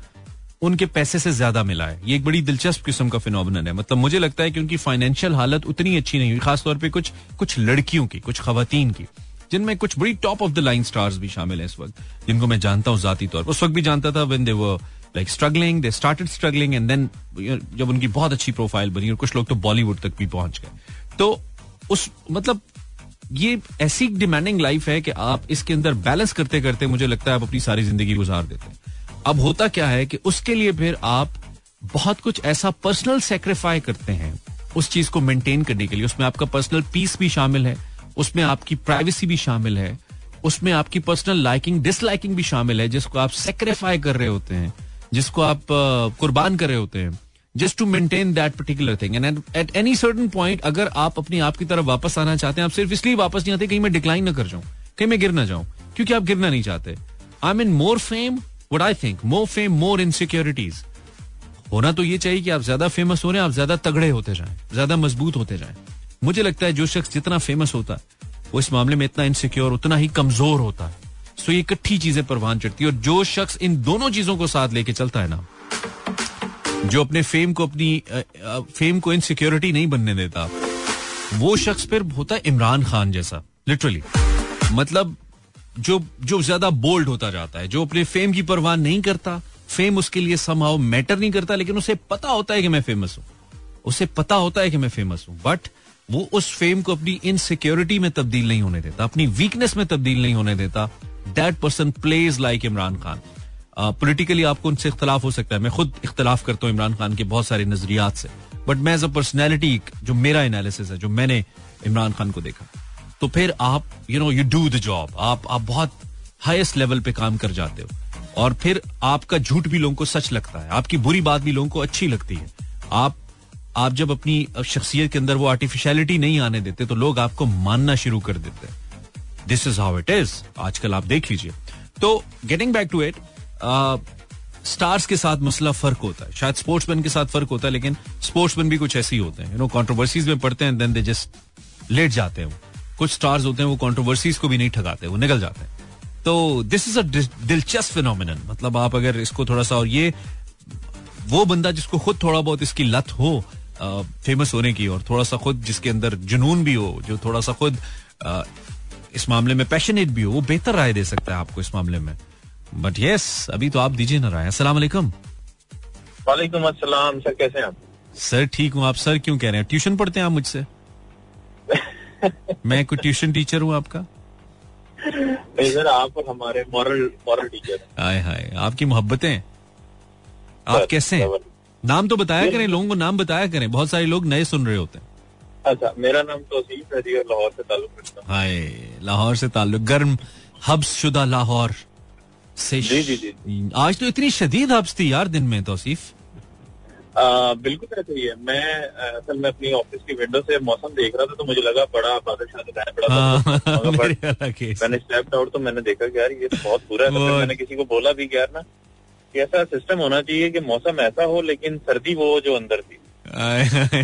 उनके पैसे से ज़्यादा मिला है। ये एक बड़ी दिलचस्प किस्म का फिनोमिनन है। मतलब मुझे लगता है कि उनकी फाइनेंशियल हालत उतनी अच्छी नहीं हुई, खासतौर पर कुछ कुछ लड़कियों की, कुछ खातन की, जिनमें कुछ बड़ी top of the line stars भी शामिल है इस वक्त, जिनको मैं जानता हूँ जाती तौर पर उस वक्त भी जानता था when they were like struggling they started struggling and then जब उनकी बहुत अच्छी प्रोफ़ाइल बनी और कुछ लोग तो बॉलीवुड तक भी पहुँच गए। तो उस मतलब ये ऐसी डिमांडिंग लाइफ है कि आप इसके अंदर बैलेंस करते करते मुझे लगता है आप अपनी सारी ज़िंदगी गुजार देते हैं। अब होता क्या है कि उसके लिए फिर आप बहुत कुछ ऐसा पर्सनल सेक्रीफाई करते हैं उस चीज़ को मेंटेन करने के लिए। उसमें आपका पर्सनल पीस भी शामिल है, उसमें आपकी प्राइवेसी भी शामिल है, उसमें आपकी पर्सनल लाइकिंग डिसलाइकिंग भी शामिल है, जिसको आप सेक्रीफाई कर रहे होते हैं, जिसको आप कुर्बान कर रहे होते हैं just to maintain that particular thing and at any certain point अगर आप अपनी आप की तरफ़ वापस आना चाहते हैं, आप सिर्फ़ इसलिए वापस नहीं आते कहीं मैं डिक्लाइन ना कर जाऊँ, कहीं मैं गिर ना जाऊँ, क्योंकि आप गिरना नहीं चाहते। I mean more fame what I think more fame more insecurities होना तो ये चाहिए कि आप ज़्यादा फ़ेमस हो रहे हैं, आप ज़्यादा तगड़े होते जाएँ, ज़्यादा मज़बूत होते जाएँ। मुझे लगता है जो शख्स जितना फ़ेमस होता है वो इस मामले में इतना इनसिक्योर उतना ही कमज़ोर होता है। सो ये इकट्ठी चीज़ें परवान चढ़ती है और जो शख्स इन दोनों चीज़ों को साथ लेके चलता है ना, जो अपने फेम को अपनी फेम को इनसिक्योरिटी नहीं बनने देता, वो शख्स फिर होता है इमरान खान जैसा लिटरली मतलब जो जो ज़्यादा बोल्ड होता जाता है, जो अपने फेम की परवाह नहीं करता फेम उसके लिए समहाउ मैटर नहीं करता, लेकिन उसे पता होता है कि मैं फ़ेमस हूँ। उसे पता होता है कि मैं फ़ेमस हूँ बट वो उस फेम को अपनी इनसिक्योरिटी में तब्दील नहीं होने देता, अपनी वीकनेस में तब्दील नहीं होने देता। That person plays like Imran Khan politically आपको उनसे इख्तलाफ हो सकता है। मैं खुद इख्तलाफ करता हूँ इमरान खान के बहुत सारे नजरियात से। बट मैं एज अ पर्सनैलिटी जो मेरा एनालिसिस है, जो मैंने इमरान खान को देखा। तो फिर आप you know you do the job आप आप बहुत हाईएस्ट लेवल पे काम कर जाते हो। और फिर आपका झूठ भी लोगों को सच लगता है। आपकी बुरी बात भी लोगों को अच्छी लगती है। आप आप जब अपनी शख्सियत के अंदर वो आर्टिफिशियलिटी नहीं आने देते तो लोग आपको मानना शुरू कर देते हैं। This is how it is आजकल आप देख लीजिए। तो getting back to it stars के साथ मसला फ़र्क होता है। शायद स्पोर्ट्समैन के साथ फ़र्क होता है, लेकिन स्पोर्ट्समैन भी कुछ ऐसे ही होते हैं। यू नो कॉन्ट्रोवर्सीज में पढ़ते हैं देन दे जस्ट लेट जाते हैं कुछ स्टार्स होते हैं वो कॉन्ट्रोवर्सीज को भी नहीं ठगाते वो निकल जाते हैं। तो दिस इज़ अ दिलचस्प फिनोमिन मतलब आप अगर इसको थोड़ा सा और ये वो बंदा जिसको खुद थोड़ा बहुत इसकी लत हो फ़ेमस होने की और थोड़ा सा खुद जिसके अंदर जुनून भी हो जो थोड़ा सा खुद आ, इस मामले में पैशनेट भी हो वो बेहतर राय दे सकता है आपको इस मामले में। बट यस अभी तो आप दीजिए ना राय। अस्सलाम वालेकुम। वालेकुम अस्सलाम सर कैसे हैं आप? सर ठीक हूँ आप। सर क्यों कह रहे हैं? ट्यूशन पढ़ते हैं आप मुझसे? मैं कोई ट्यूशन टीचर हूँ आपका? सर आप हमारे मॉरल मॉरल टीचर हाय हाय आपकी मोहब्बतें। आप कैसे हैं? नाम तो बताया करें लोगों को नाम बताया करें। बहुत सारे लोग नए सुन रहे होते हैं। अच्छा मेरा नाम तो है जी लाहौर से ताल्लुक रखता हाय लाहौर से ताल्लुक। गर्म हब्स शुदा लाहौर से जी जी जी। आज तो इतनी शदीद हब्स थी यार दिन में तोसीफ। बिल्कुल ऐसे ही है। मैं असल में अपनी ऑफ़िस की विंडो से मौसम देख रहा था तो मुझे लगा बड़ा बादल शादल है बड़ा हाँ, मैंने स्टेप आउट तो मैंने देखा कि यार ये बहुत बुरा है। तो मैंने किसी को बोला भी यार ना कि ऐसा सिस्टम होना चाहिए कि मौसम ऐसा हो लेकिन सर्दी वो जो अंदर थी।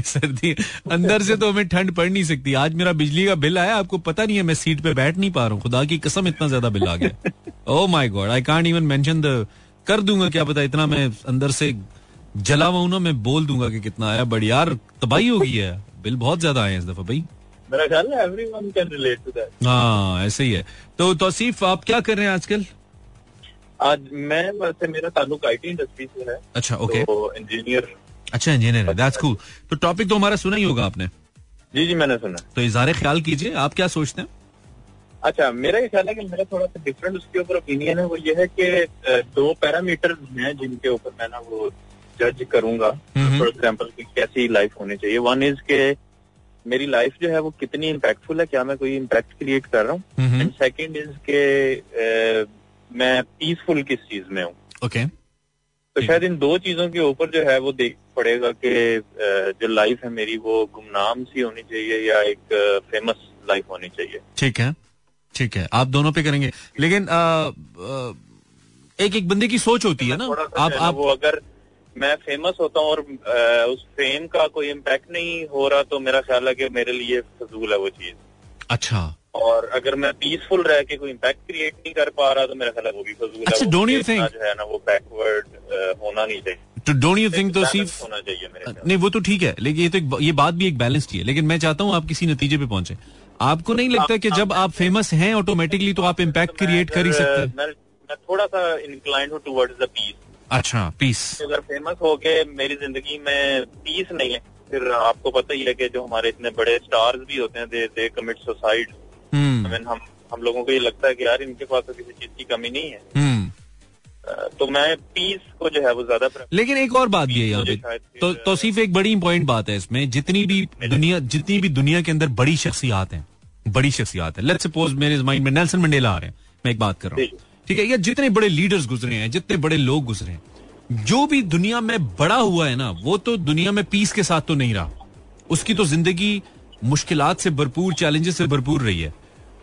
सर्दी। अंदर से तो हमें ठंड पड़ नहीं सकती। आज मेरा बिजली का बिल आया आपको पता नहीं है मैं सीट पे बैठ नहीं पा रहा हूँ। खुदा की कसम इतना ज़्यादा बिल आ गया। ओ my god I can't even mention the कर दूँगा क्या पता इतना मैं अंदर से जला हुआ ना मैं बोल दूँगा कि कितना आया बट यार तबाही हो गई है। बिल बहुत ज़्यादा आए इस दफ़ा भाई। मेरा ख्याल है everyone can relate to that हाँ ऐसे ही है। तो तौसीफ आप क्या कर रहे हैं आजकल? आज मैं वैसे मेरा ताल्लुक आईटी इंडस्ट्री से है। अच्छा ओके तो इंजीनियर अच्छा इंजीनियर है दैट्स कूल तो टॉपिक तो हमारा सुना ही होगा आपने। जी जी मैंने सुना। तो इजहार ख्याल कीजिए आप क्या सोचते हैं? अच्छा मेरा ये ख्याल है कि मेरा थोड़ा सा डिफरेंट उसके ऊपर ओपिनियन है वो ये है कि दो पैरामीटर हैं जिनके ऊपर मैं ना वो जज करूँगा फॉर एग्ज़ाम्पल की कैसी लाइफ होनी चाहिए। वन इज़ के मेरी लाइफ जो है वो कितनी इम्पैक्टफुल है क्या मैं कोई इम्पैक्ट क्रिएट कर रहा हूँ? एंड सेकेंड इज़ के मैं पीसफुल किस चीज़ में हूँ? ओके तो शायद इन दो चीज़ों के ऊपर जो है वो देख पड़ेगा कि जो लाइफ है मेरी वो गुमनाम सी होनी चाहिए या एक फ़ेमस लाइफ होनी चाहिए। ठीक है। ठीक है। आप दोनों पे करेंगे। लेकिन आ, आ, एक एक बंदे की सोच होती है ना। आप आप वो अगर मैं फ़ेमस होता हूँ और आ, उस फेम का कोई इम्पैक्ट नहीं हो रहा तो मेरा ख्याल है कि मेरे लिए फजूल है वो चीज़। अच्छा। और अगर मैं पीसफुल रह के कोई इम्पैक्ट क्रिएट नहीं कर पा रहा तो मेरा ख्याल है वो भी फजूल अच्छा, है डोंट यू थिंक जो है ना वो बैकवर्ड होना नहीं चाहिए। तो डोंट यू थिंक तो सिर्फ़ होना चाहिए मेरे नहीं वो तो ठीक है लेकिन ये तो ये बात भी एक बैलेंस है लेकिन मैं चाहता हूँ आप किसी नतीजे पे पहुँचे। आपको नहीं लगता कि जब आप फ़ेमस हैं ऑटोमेटिकली तो आप इम्पैक्ट क्रिएट कर ही सकते हैं? मैं थोड़ा सा इंक्लाइंड हूँ टुवर्ड्स द पीस अच्छा पीस अगर फ़ेमस हो के मेरी ज़िंदगी में पीस नहीं है फिर आपको पता ही है कि जो हमारे इतने बड़े स्टार्स भी होते हैं they they commit suicide mean हम हम लोगों को ये लगता है कि यार इनके पास तो किसी चीज़ की कमी नहीं है। हम्म। तो मैं पीस को जो है वो ज़्यादा लेकिन एक और बात भी है यहाँ पे। तो तोसीफ एक बड़ी इंपॉर्टेंट बात है इसमें जितनी भी दुनिया जितनी भी दुनिया के अंदर बड़ी शख्सियात हैं बड़ी शख्सियात है। लेट्स सपोज़ मेरे माइंड में नेल्सन मंडेला आ रहे हैं। मैं एक बात कर रहा हूँ। ठीक है या जितने बड़े लीडर्स गुजरे हैं जितने बड़े लोग गुजरे हैं जो भी दुनिया में बड़ा हुआ है ना वो तो दुनिया में पीस के साथ तो नहीं रहा। उसकी तो ज़िंदगी मुश्किल से भरपूर चैलेंजेस से भरपूर रही है।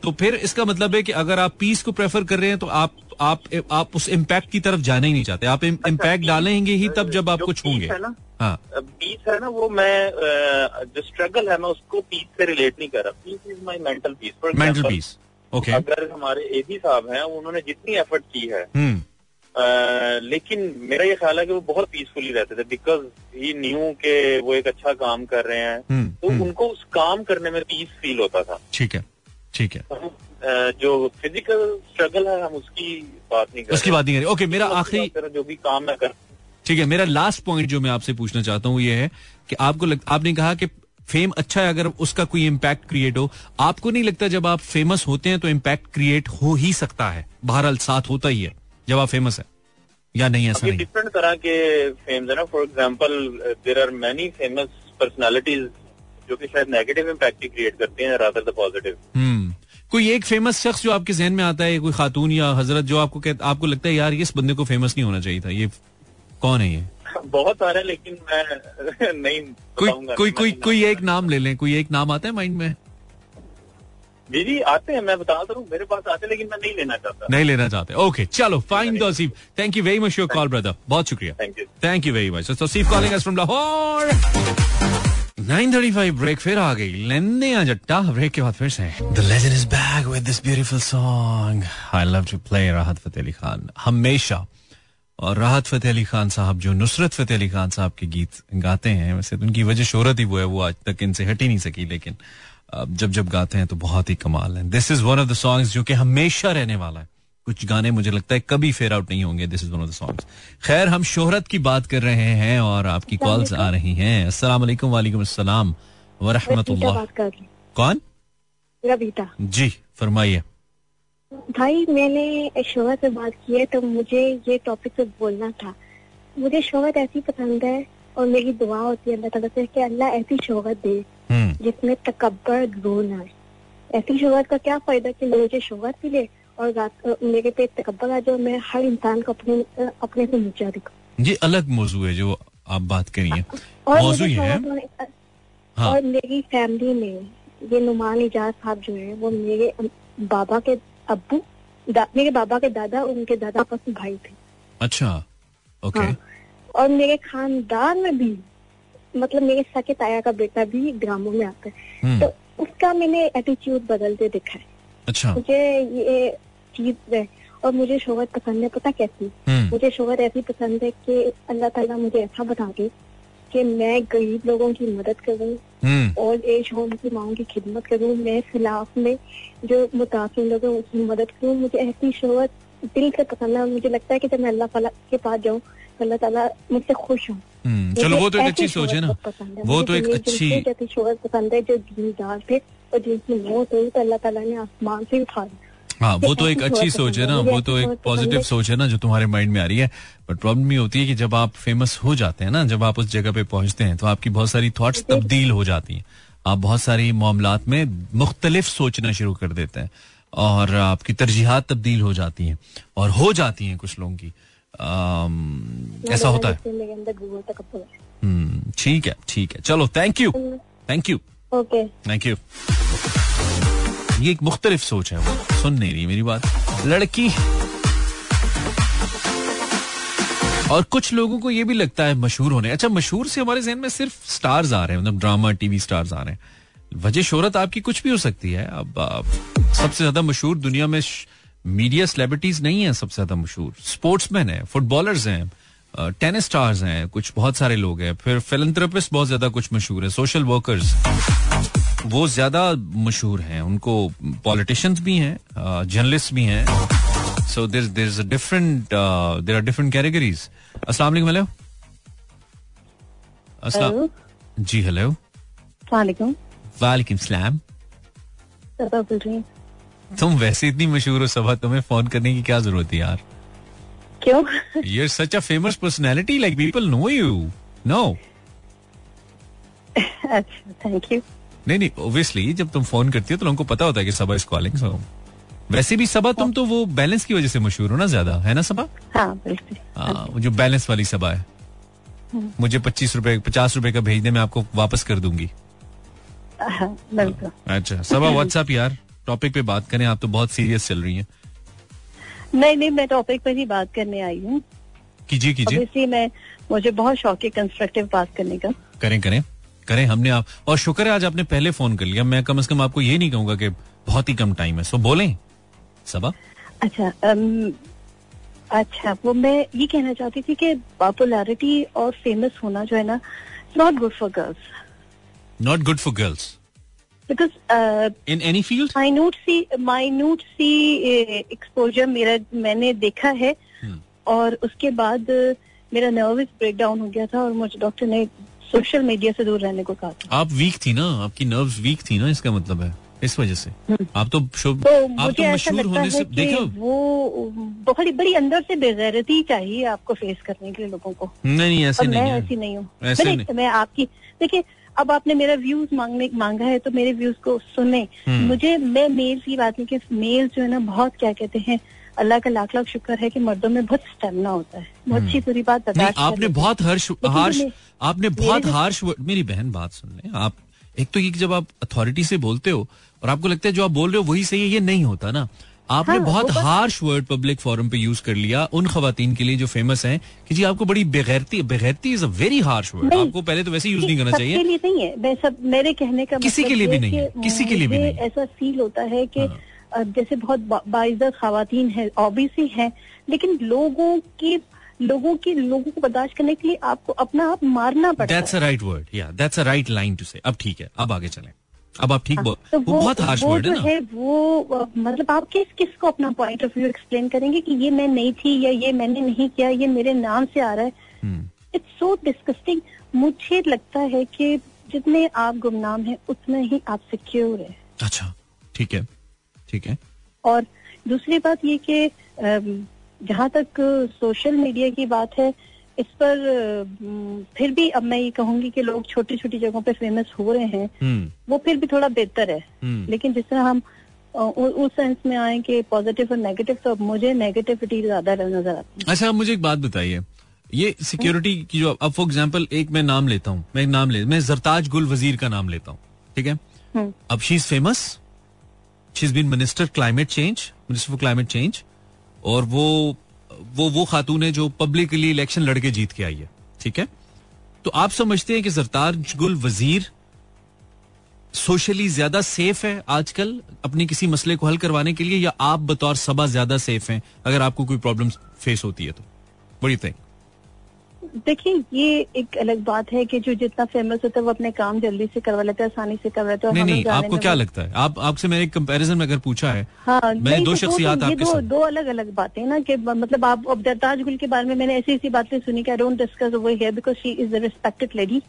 तो फिर इसका मतलब है कि अगर आप पीस को प्रेफर कर रहे हैं तो आप आप आप उस इम्पैक्ट की तरफ़ जाना ही नहीं चाहते। आप इम्पैक्ट अच्छा, डालेंगे ही तब जब आप कुछ होंगे। हाँ पीस है। ना वो मैं जो स्ट्रगल है मैं उसको पीस से रिलेट नहीं कर रहा। Peace is my mental peace mental peace okay अगर हमारे एडी साहब हैं उन्होंने जितनी एफर्ट की है हम्म। लेकिन मेरा ये ख्याल है कि वो बहुत पीसफुली रहते थे बिकॉज़ ही न्यू के वो एक अच्छा काम कर रहे हैं। हम्म, तो हम्म। उनको उस काम करने में पीस फील होता था। ठीक है ठीक है। तो जो फ़िज़िकल स्ट्रगल है हम उसकी बात नहीं कर उसकी बात नहीं करें ओके मेरा आखिरी जो भी काम मैं कर ठीक है मेरा लास्ट पॉइंट जो मैं आपसे पूछना चाहता हूँ ये है कि आपको लग, आपने कहा कि फेम अच्छा है अगर उसका कोई इम्पैक्ट क्रिएट हो। आपको नहीं लगता जब आप फ़ेमस होते हैं तो इम्पैक्ट क्रिएट हो ही सकता है। बहरहाल साथ होता ही है जब आप फ़ेमस है। या नहीं ऐसा नहीं। डिफरेंट तरह के फेम्स है ना। For example there are many famous personalities जो कि शायद नेगेटिव इम्पैक्ट ही क्रिएट करते हैं रादर द पॉजिटिव कोई एक फ़ेमस शख्स जो आपके जहन में आता है कोई खातून या हज़रत जो आपको आपको लगता है यार ये इस बंदे को फ़ेमस नहीं होना चाहिए था। ये कौन है ये? बहुत सारे लेकिन मैं नहीं कोई कोई कोई कोई एक नाम ले लें कोई एक नाम आता है माइंड में? मेरी आते हैं मैं बता हूँ मेरे पास आते हैं लेकिन मैं नहीं लेना चाहता। नहीं लेना चाहते। ओके चलो fine Tauseef thank you very much your call brother बहुत शुक्रिया। Thank you thank you very much Tauseef calling us from Lahore 9:35 break फिर आ गई। लेने आ जट्टा ब्रेक के बाद फिर से। The legend is back with this beautiful song I love to play Rahat Fateh Ali Khan हमेशा। और राहत फतेह अली खान साहब जो नुसरत फतेह अली खान साहब के गीत गाते हैं वैसे तो उनकी वजह शोहरत ही वो है वो आज तक इनसे हट ही नहीं सकी लेकिन जब जब गाते हैं तो बहुत ही कमाल है। This is one of the songs जो कि हमेशा रहने वाला है। कुछ गाने मुझे लगता है कभी फेयर आउट नहीं होंगे this is one of the songs खैर हम शोहरत की बात कर रहे हैं और आपकी कॉल्स आ रही हैं। अस्सलाम वालेकुम वालेकुम अस्सलाम व रहमतुल्लाह कौन? रबीता जी फरमाइए। भाई मैंने शोहर से बात की है तो मुझे ये टॉपिक पे बोलना था। मुझे शोहरत ऐसी पसंद है और मेरी दुआ होती है अल्लाह ताला से कि अल्लाह ऐसी शोहरत दे हम्म। जिसमें तकबर रो ना ऐसी शोहरत का क्या फ़ायदा कि मुझे शोहरत भी ले और मेरे पे तकबर आ जाओ मैं हर इंसान को अपने अपने से नीचा दिखाऊँ। ये अलग मौजू है जो आप बात करिए। मौजू है। और मेरी फैमिली में ये नुमान इजाज साहब जो है वो मेरे बाबा के अब्बू मेरे बाबा के दादा और उनके दादा आपस भाई थे। अच्छा ओके हाँ, और मेरे खानदान में भी मतलब मेरे सके ताया का बेटा भी ग्रामों में आता है। हम्म। तो उसका मैंने एटीट्यूड बदलते देखा है। अच्छा। मुझे ये चीज़ है और मुझे शोहरत पसंद है पता कैसी? हम्म। मुझे शोहरत ऐसी पसंद है कि अल्लाह ताला मुझे ऐसा बता दे कि मैं गरीब लोगों की मदद करूँ हम्म। और एज होम की माओ की खिदमत करूँ मैं खिलाफ में जो मुतासर लोग हैं उसकी मदद करूँ। मुझे ऐसी शोहरत दिल से पसंद है मुझे लगता है कि जब मैं अल्लाह ताला के पास जाऊँ अल्लाह ताला मुझसे खुश हूँ। हम्म, चलो वो तो एक अच्छी सोच है ना। वो तो एक अच्छी शोहरत पसंद है जो दीनदार थे और जिनकी मौत हुई तो अल्लाह ताला ने आसमान से उठा दिया हाँ वो तो एक अच्छी सोच है ना वो तो एक पॉजिटिव सोच है ना जो तुम्हारे माइंड में आ रही है। बट प्रॉब्लम ये होती है कि जब आप फ़ेमस हो जाते हैं ना जब आप उस जगह पे पहुँचते हैं तो आपकी बहुत सारी थॉट्स तब्दील हो जाती हैं। आप बहुत सारी मामला में मुख्तलिफ़ सोचना शुरू कर देते हैं और आपकी तरजीहत तब्दील हो जाती हैं और हो जाती हैं कुछ लोगों की। ऐसा होता है। हम्म, ठीक है ठीक है। चलो thank you thank you thank you ये एक मुख्तलिफ़ सोच है वो। सुन नहीं रही मेरी बात। लड़की और कुछ लोगों को ये भी लगता है मशहूर होने। अच्छा मशहूर से हमारे जहन में सिर्फ़ स्टार्स आ रहे हैं मतलब ड्रामा, टीवी स्टार्स आ रहे हैं। वजह शोहरत आपकी कुछ भी हो सकती है। अब सबसे ज़्यादा मशहूर दुनिया में मीडिया सेलिब्रिटीज नहीं है सबसे ज़्यादा मशहूर। स्पोर्ट्समैन है फुटबॉलर्स हैं टेनिस स्टार्स हैं, कुछ बहुत सारे लोग हैं। फिर फिलंथ्रोपिस्ट बहुत ज़्यादा कुछ मशहूर है सोशल वर्कर्स वो ज़्यादा मशहूर हैं। उनको पॉलिटिशियंस भी हैं जर्नलिस्ट भी हैं। So there there is different there are different categories अस्सलाम अस्सलाम जी हेलो। वालेकुम। सलाम। तुम वैसे इतनी मशहूर हो सभा तुम्हें फ़ोन करने की क्या ज़रूरत है यार? क्यों? You're such a famous personality like people know you know अच्छा थैंक यू नहीं नहीं ओब्वियसली जब तुम फ़ोन करती हो तो लोगों को पता होता है कि सबा इज़ कॉलिंग सो वैसे भी सबा तुम तो वो बैलेंस की वजह से मशहूर हो ना ज़्यादा है ना सबा? हाँ बिल्कुल। हाँ, जो बैलेंस वाली सबा है। हम्म। मुझे पच्चीस रुपए पचास रुपए का भेज दे मैं आपको वापस कर दूँगी। हाँ, अच्छा सबा व्हाट्सएप यार टॉपिक पे बात करें आप तो बहुत सीरियस चल रही हैं। नहीं नहीं मैं टॉपिक पर ही बात करने आई हूँ। कीजिए कीजिए। मैं मुझे बहुत शौक है कंस्ट्रक्टिव बात करने का। करें करें। करें हमने आप और शुक्र है आज आपने पहले फ़ोन कर लिया। मैं कम से कम आपको ये नहीं कहूँगा कि बहुत ही कम टाइम है। सो बोलें। सबा? अच्छा um, अच्छा वो मैं ये कहना चाहती थी कि पॉपुलैरिटी और फ़ेमस होना जो है ना not good for girls not good for girls because in any field minute C minute सी एक्सपोजर मेरा मैंने देखा है। Hmm. और उसके बाद मेरा नर्वस ब्रेक डाउन हो गया था और मुझे डॉक्टर ने सोशल मीडिया से दूर रहने को कहा था। आप वीक थी ना आपकी नर्व्स वीक थी ना इसका मतलब है। इस वजह से। हम्म। आप तो, शुभ तो आप तो मशहूर होने से देखो। वो बहुत बड़ी अंदर से बेगैरती चाहिए आपको फेस करने के लिए लोगों को। नहीं नहीं ऐसे नहीं मैं ऐसी नहीं हूँ। मैं, मैं आपकी देखिए अब आपने मेरा व्यूज़ मांगने मांगा है तो मेरे व्यूज़ को सुने। हम्म। मुझे मैं मेल की बात नहीं कि मेल जो है ना बहुत क्या कहते हैं अल्लाह का लाख लाख शुक्र है कि मर्दों में बहुत स्टेमिना होता है। बहुत अच्छी पूरी बात बता आपने बहुत हर्ष हार्श आपने बहुत हार्श मेरी बहन बात सुन ले। आप एक तो ये जब आप अथॉरिटी से बोलते हो और आपको लगता है जो आप बोल रहे हो वही सही है ये नहीं होता ना। आपने हाँ, बहुत हार्श वर्ड पब्लिक फोरम पे यूज़ कर लिया उन खातन के लिए जो फ़ेमस हैं कि जी आपको बड़ी बेगैरती बेगैरती is a very harsh word आपको पहले तो वैसे यूज़ नहीं करना चाहिए। लिए नहीं है। मैं सब मेरे कहने का किसी मतलब के लिए भी नहीं है। किसी के लिए भी नहीं ऐसा फील होता है कि हाँ। जैसे बहुत बाइज्जत खातन है ऑबियसली है लेकिन लोगों की लोगों की लोगों को बर्दाश्त करने के लिए आपको अपना आप मारना पड़ता है। राइट वर्ड या that's a right line to से अब ठीक है अब आगे चलें। अब आप ठीक हाँ, बोल तो वो, वो बहुत हार्श वर्ड है ना। है वो मतलब आप किस किस को अपना पॉइंट ऑफ़ व्यू एक्सप्लेन करेंगे कि ये मैं नहीं थी या ये मैंने नहीं किया ये मेरे नाम से आ रहा है? इट्स सो डिस्कस्टिंग मुझे लगता है कि जितने आप गुमनाम हैं उतना ही आप सिक्योर है। अच्छा ठीक है। ठीक है और दूसरी बात ये कि जहाँ तक सोशल मीडिया की बात है इस पर फिर भी अब मैं ये कहूँगी कि लोग छोटी छोटी जगहों पे फ़ेमस हो रहे हैं हम्म। वो फिर भी थोड़ा बेहतर है हम्म। लेकिन जिस तरह हम उस सेंस में आए कि पॉजिटिव और नेगेटिव तो मुझे नेगेटिविटी ज़्यादा नज़र आती है अच्छा आप मुझे एक बात बताइए ये सिक्योरिटी की जो अब फॉर एग्ज़ाम्पल एक मैं नाम लेता हूँ मैं नाम ले मैं जरताज गुल वज़ीर का नाम लेता हूँ ठीक है हम्म। अब she is famous she been minister climate change minister for climate change और वो वो वो खातून है जो पब्लिकली इलेक्शन लड़के जीत के आई है, ठीक है? तो आप समझते हैं कि सरताज गुल वज़ीर सोशली ज़्यादा सेफ़ है आजकल अपने किसी मसले को हल करवाने के लिए, या आप बतौर सभा ज़्यादा सेफ़ हैं, अगर आपको कोई प्रॉब्लम फेस होती है तो? बड़ी थिंक देखिए ये एक अलग बात है कि जो जितना फ़ेमस होता है वो अपने काम जल्दी से करवा लेता है आसानी से करवा लेता है नहीं नहीं आपको क्या लगता है? आप आपसे मैंने कंपैरिजन में अगर पूछा है हाँ मैंने दो शख्सियात तो आपके दो, दो अलग अलग बातें ना कि मतलब आप अब दरताज गुल के बारे में मैंने ऐसी ऐसी बातें सुनी कि I don't discuss over here because she is a respected lady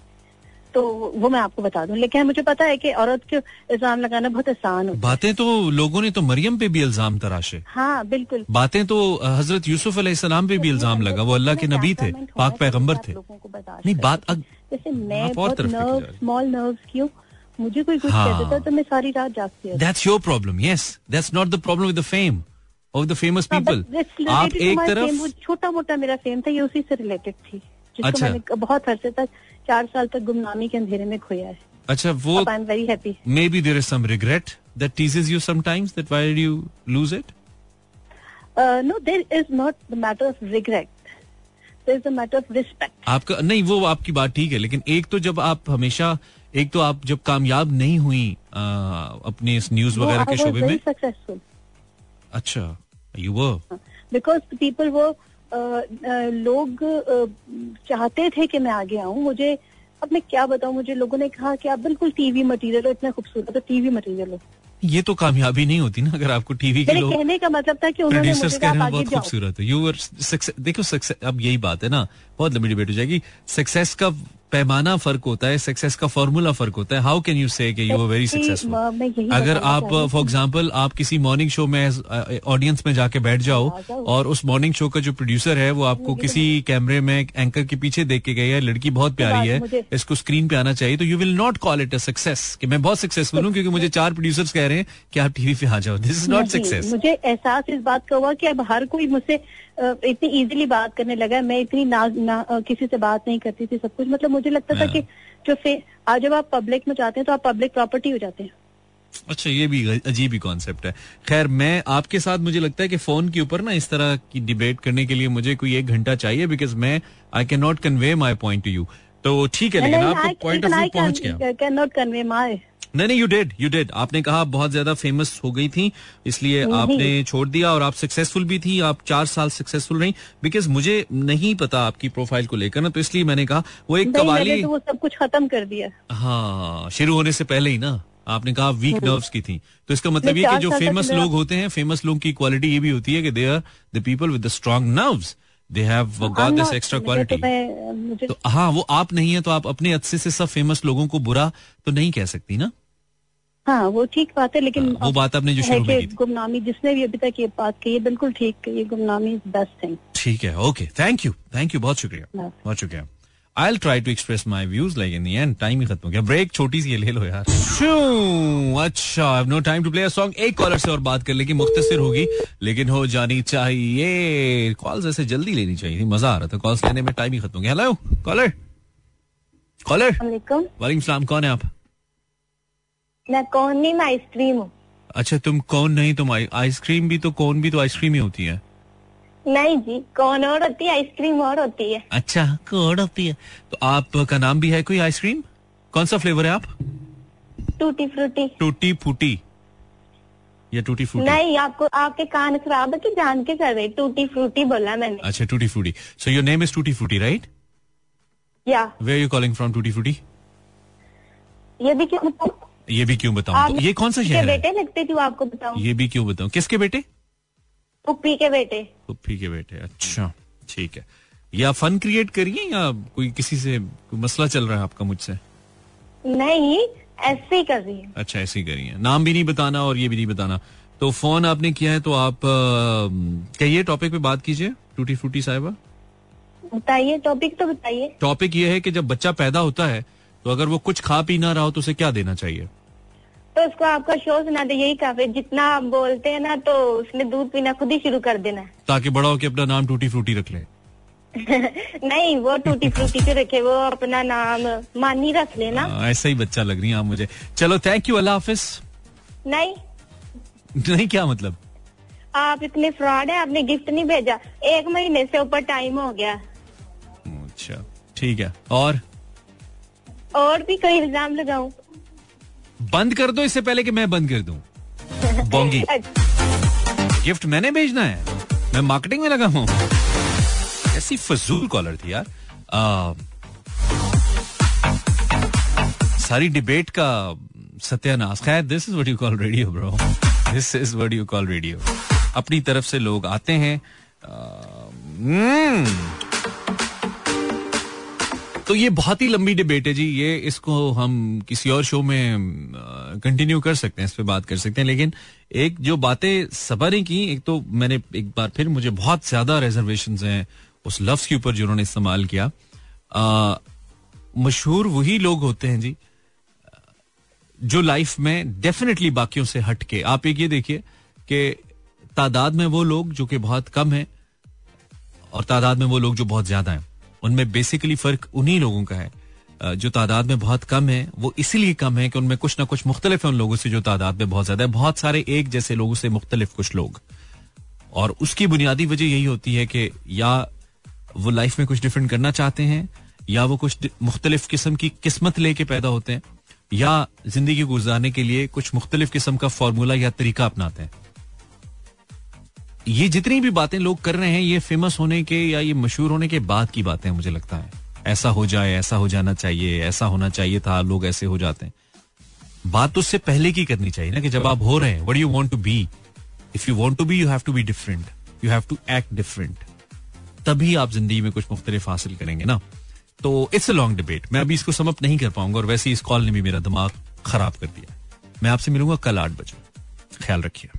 तो वो मैं आपको बता दूँ। लेकिन मुझे पता है कि औरत को इल्ज़ाम लगाना बहुत आसान होता बातें तो लोगों ने तो मरियम पे भी इल्ज़ाम तराशे। हाँ बिल्कुल। बातें तो हज़रत यूसुफ सलाम पे भी इल्ज़ाम लगा। वो अल्लाह के नबी थे पाक पैगंबर थे। नहीं बात जैसे मैं बहुत नर्व स्मॉल नर्व की मुझे कोई कुछ हाँ. कह देता तो मैं सारी रात जागती हूँ that's your problem yes that's not the problem with the fame of the famous people आप एक तरफ़ छोटा मोटा मेरा फेम था ये उसी से रिलेटेड थी जिसको अच्छा। मैंने बहुत अरसे तक चार साल तक गुमनामी के अंधेरे में खोया है। अच्छा वो I am very happy maybe there is some regret that teases you sometimes that why did you lose it no there is not the matter of regret matter of respect आपका नहीं वो आपकी बात ठीक है लेकिन एक तो जब आप हमेशा एक तो आप जब कामयाब नहीं हुई आ, अपने इस न्यूज़ वगैरह के शोबे में। सक्सेसफुल अच्छा यू वर बिकॉज़ पीपल वो लोग चाहते थे कि मैं आगे आऊँ। मुझे अब मैं क्या बताऊँ? मुझे लोगों ने कहा कि आप बिल्कुल टीवी मटेरियल हो इतना खूबसूरत तो टीवी मटेरियल हो। ये तो कामयाबी नहीं होती ना अगर आपको टीवी के लोग कहने का मतलब था कि उन्होंने मुझे कहा बहुत खूबसूरत है। यू देखो सक्सेस अब यही बात है ना बहुत लंबी डिबेट हो जाएगी। सक्सेस का पैमाना फ़र्क होता है सक्सेस का फॉर्मूला फ़र्क होता है। How can you say you are very successful अगर आप फॉर एग्जांपल आप किसी मॉर्निंग शो में ऑडियंस में जाके बैठ जाओ और उस मॉर्निंग शो का जो प्रोड्यूसर है वो आपको किसी कैमरे में एंकर के पीछे देख के गई है लड़की बहुत प्यारी है इसको स्क्रीन पे आना चाहिए। तो you will not call it a success कि मैं बहुत सक्सेसफुल हूँ क्योंकि मुझे चार प्रोड्यूसर्स कह रहे हैं कि आप टीवी पे आ जाओ। दिस इज़ नॉट सक्सेस मुझे एहसास इस बात का हुआ कि अब हर कोई मुझसे इतनी इजीली बात करने लगा मैं इतनी ना, ना किसी से बात नहीं करती थी सब कुछ। मतलब मुझे लगता था हाँ। कि जो फे आज जब आप पब्लिक में जाते हैं तो आप पब्लिक प्रॉपर्टी हो जाते हैं। अच्छा ये भी अजीब ही कॉन्सेप्ट है। खैर मैं आपके साथ मुझे लगता है कि फ़ोन के ऊपर ना इस तरह की डिबेट करने के लिए मुझे कोई एक घंटा चाहिए बिकॉज़ मैं I can not convey my point to you तो ठीक है लेकिन आपको पॉइंट ऑफ़ व्यू पहुँच गया। कैन नॉट कन्वे माई नहीं नहीं यू डेड यू डेड आपने कहा बहुत ज़्यादा फ़ेमस हो गई थी इसलिए आपने छोड़ दिया और आप सक्सेसफुल भी थी आप चार साल सक्सेसफुल रही। बिकॉज़ मुझे नहीं पता आपकी प्रोफ़ाइल को लेकर ना तो इसलिए मैंने कहा वो एक कवाली तो वो सब कुछ खत्म कर दिया। हाँ शुरू होने से पहले ही ना आपने कहा वीक। नर्व्स की थी। तो इसका मतलब ये कि जो फ़ेमस लोग होते हैं फ़ेमस लोग की क्वालिटी ये भी होती है कि they are the people with the strong nerves they have got this extra quality तो हाँ वो आप नहीं है तो आप अपने अच्छे से सब फ़ेमस लोगों को बुरा तो नहीं कह सकती ना? हाँ वो ठीक बात है लेकिन हाँ, वो बात आपने जो शुरू में की गुमनामी जिसने भी अभी तक ये बात की बिल्कुल ठीक ये गुमनामी बेस्ट थिंग ठीक है okay thank you thank you बहुत शुक्रिया बहुत शुक्रिया। I try to express my views like in the end time ही खत्म हो गया ब्रेक छोटी सी ले लो यार अच्छा no time to play song एक कॉलर से और बात कर लेगी मुख्तसर होगी लेकिन हो जानी चाहिए कॉल्स ऐसे जल्दी लेनी चाहिए थी मज़ा आ रहा था कॉल्स लेने में टाइम ही खत्म हो गया हेलो कॉलर कॉलर वालेकुम सलाम कौन है आप मैं कौन नहीं मैं आइसक्रीम हूँ अच्छा तुम कौन नहीं तुम आइसक्रीम भी तो कौन भी तो आइसक्रीम ही होती है नहीं जी कौन और होती है? आइसक्रीम और होती है। अच्छा कौन होती है? तो आपका नाम भी है कोई आइसक्रीम कौन सा फ्लेवर है आप? Tutti frutti. टूटी फूटी। या टूटी फ्रूटी नहीं आपको आपके कान खराब है कि जान के कर रहे टूटी फ्रूटी बोला मैंने। अच्छा tutti frutti so your name is tutti frutti right या। Where you calling from tutti frutti ये भी क्यों बताऊँ? ये भी क्यों बताऊँ? तो ये कौन सा शहर है? बेटे लगते थे आपको बताऊँ? ये भी क्यों बताऊँ? किसके बेटे? पुप्पी के बेटे। पुप्पी के बेटे अच्छा ठीक है। या फन क्रिएट करिए या कोई किसी से कोई मसला चल रहा है आपका मुझसे? नहीं ऐसे ही कर रही है। अच्छा ऐसे ही करिए नाम भी नहीं बताना और ये भी नहीं बताना। तो फ़ोन आपने किया है तो आप कहिए टॉपिक पे बात कीजिए टूटी फूटी साहिबा। बताइए टॉपिक तो बताइए। टॉपिक ये है कि जब बच्चा पैदा होता है तो अगर वो कुछ खा पी ना रहा हो तो उसे क्या देना चाहिए? तो उसको आपका शो सुना दे यही काफ़ी जितना आप बोलते हैं ना तो उसने दूध पीना खुद ही शुरू कर देना ताकि बड़ा होकर अपना नाम टूटी फ्रूटी रख ले। नहीं वो टूटी फ्रूटी क्यों रखे वो अपना नाम मानी रख लेना। हाँ, ऐसा ही बच्चा लग रही है आप मुझे। चलो थैंक यू अल्लाह हाफिज। नहीं। नहीं क्या मतलब? आप इतने फ्रॉड है आपने गिफ्ट नहीं भेजा। एक महीने से ऊपर टाइम हो गया। अच्छा ठीक है। और? और भी कोई इल्ज़ाम लगाऊँ? बंद कर दो इससे पहले कि मैं बंद कर दूँ। बोंगी गिफ्ट मैंने भेजना है। मैं मार्केटिंग में लगा हूँ। ऐसी फजूल कॉलर थी यार। आ, सारी डिबेट का सत्यानाश। खैर this is what you call radio bro this is what you call radio अपनी तरफ़ से लोग आते हैं। हम्म। तो ये बहुत ही लंबी डिबेट है जी। ये इसको हम किसी और शो में कंटिन्यू कर सकते हैं, इस पर बात कर सकते हैं। लेकिन एक जो बातें सभा ने की, एक तो मैंने एक बार फिर, मुझे बहुत ज़्यादा रिजर्वेशन हैं उस लफ्ज के ऊपर जो उन्होंने इस्तेमाल किया। मशहूर वही लोग होते हैं जी जो लाइफ में डेफिनेटली बाकियों से हट के आप एक ये देखिए कि तादाद में वो लोग, जो कि बहुत कम है, और तादाद में वो लोग जो बहुत ज़्यादा हैं। उनमें बेसिकली फ़र्क उन्हीं लोगों का है। जो तादाद में बहुत कम है, वो इसीलिए कम है कि उनमें कुछ ना कुछ मुख्तलिफ़ है उन लोगों से जो तादाद में बहुत ज़्यादा है। बहुत सारे एक जैसे लोगों से मुख्तलिफ़ कुछ लोग। और उसकी बुनियादी वजह यही होती है कि या वो लाइफ में कुछ डिफरेंट करना चाहते हैं, या वो कुछ मुख्तलिफ़ किस्म की किस्मत लेके पैदा होते हैं, या ज़िंदगी गुजारने के लिए कुछ मुख्तलिफ़ किस्म का फॉर्मूला या तरीका अपनाते हैं। ये जितनी भी बातें लोग कर रहे हैं, ये फ़ेमस होने के या ये मशहूर होने के बाद की बातें मुझे लगता है। ऐसा हो जाए, ऐसा हो जाना चाहिए, ऐसा होना चाहिए था, लोग ऐसे हो जाते हैं। बात तो उससे पहले की करनी चाहिए ना कि जब आप हो रहे हैं what you want to be if you want to be you have to be different you have to act different तभी आप ज़िंदगी में कुछ मुख्तलिफ़ हासिल करेंगे ना। तो इट्स अ लॉन्ग डिबेट मैं अभी इसको समझ नहीं कर पाऊँगा और वैसे इस कॉल ने भी मेरा दिमाग खराब कर दिया। मैं आपसे मिलूँगा कल आठ बजे। ख्याल रखिए।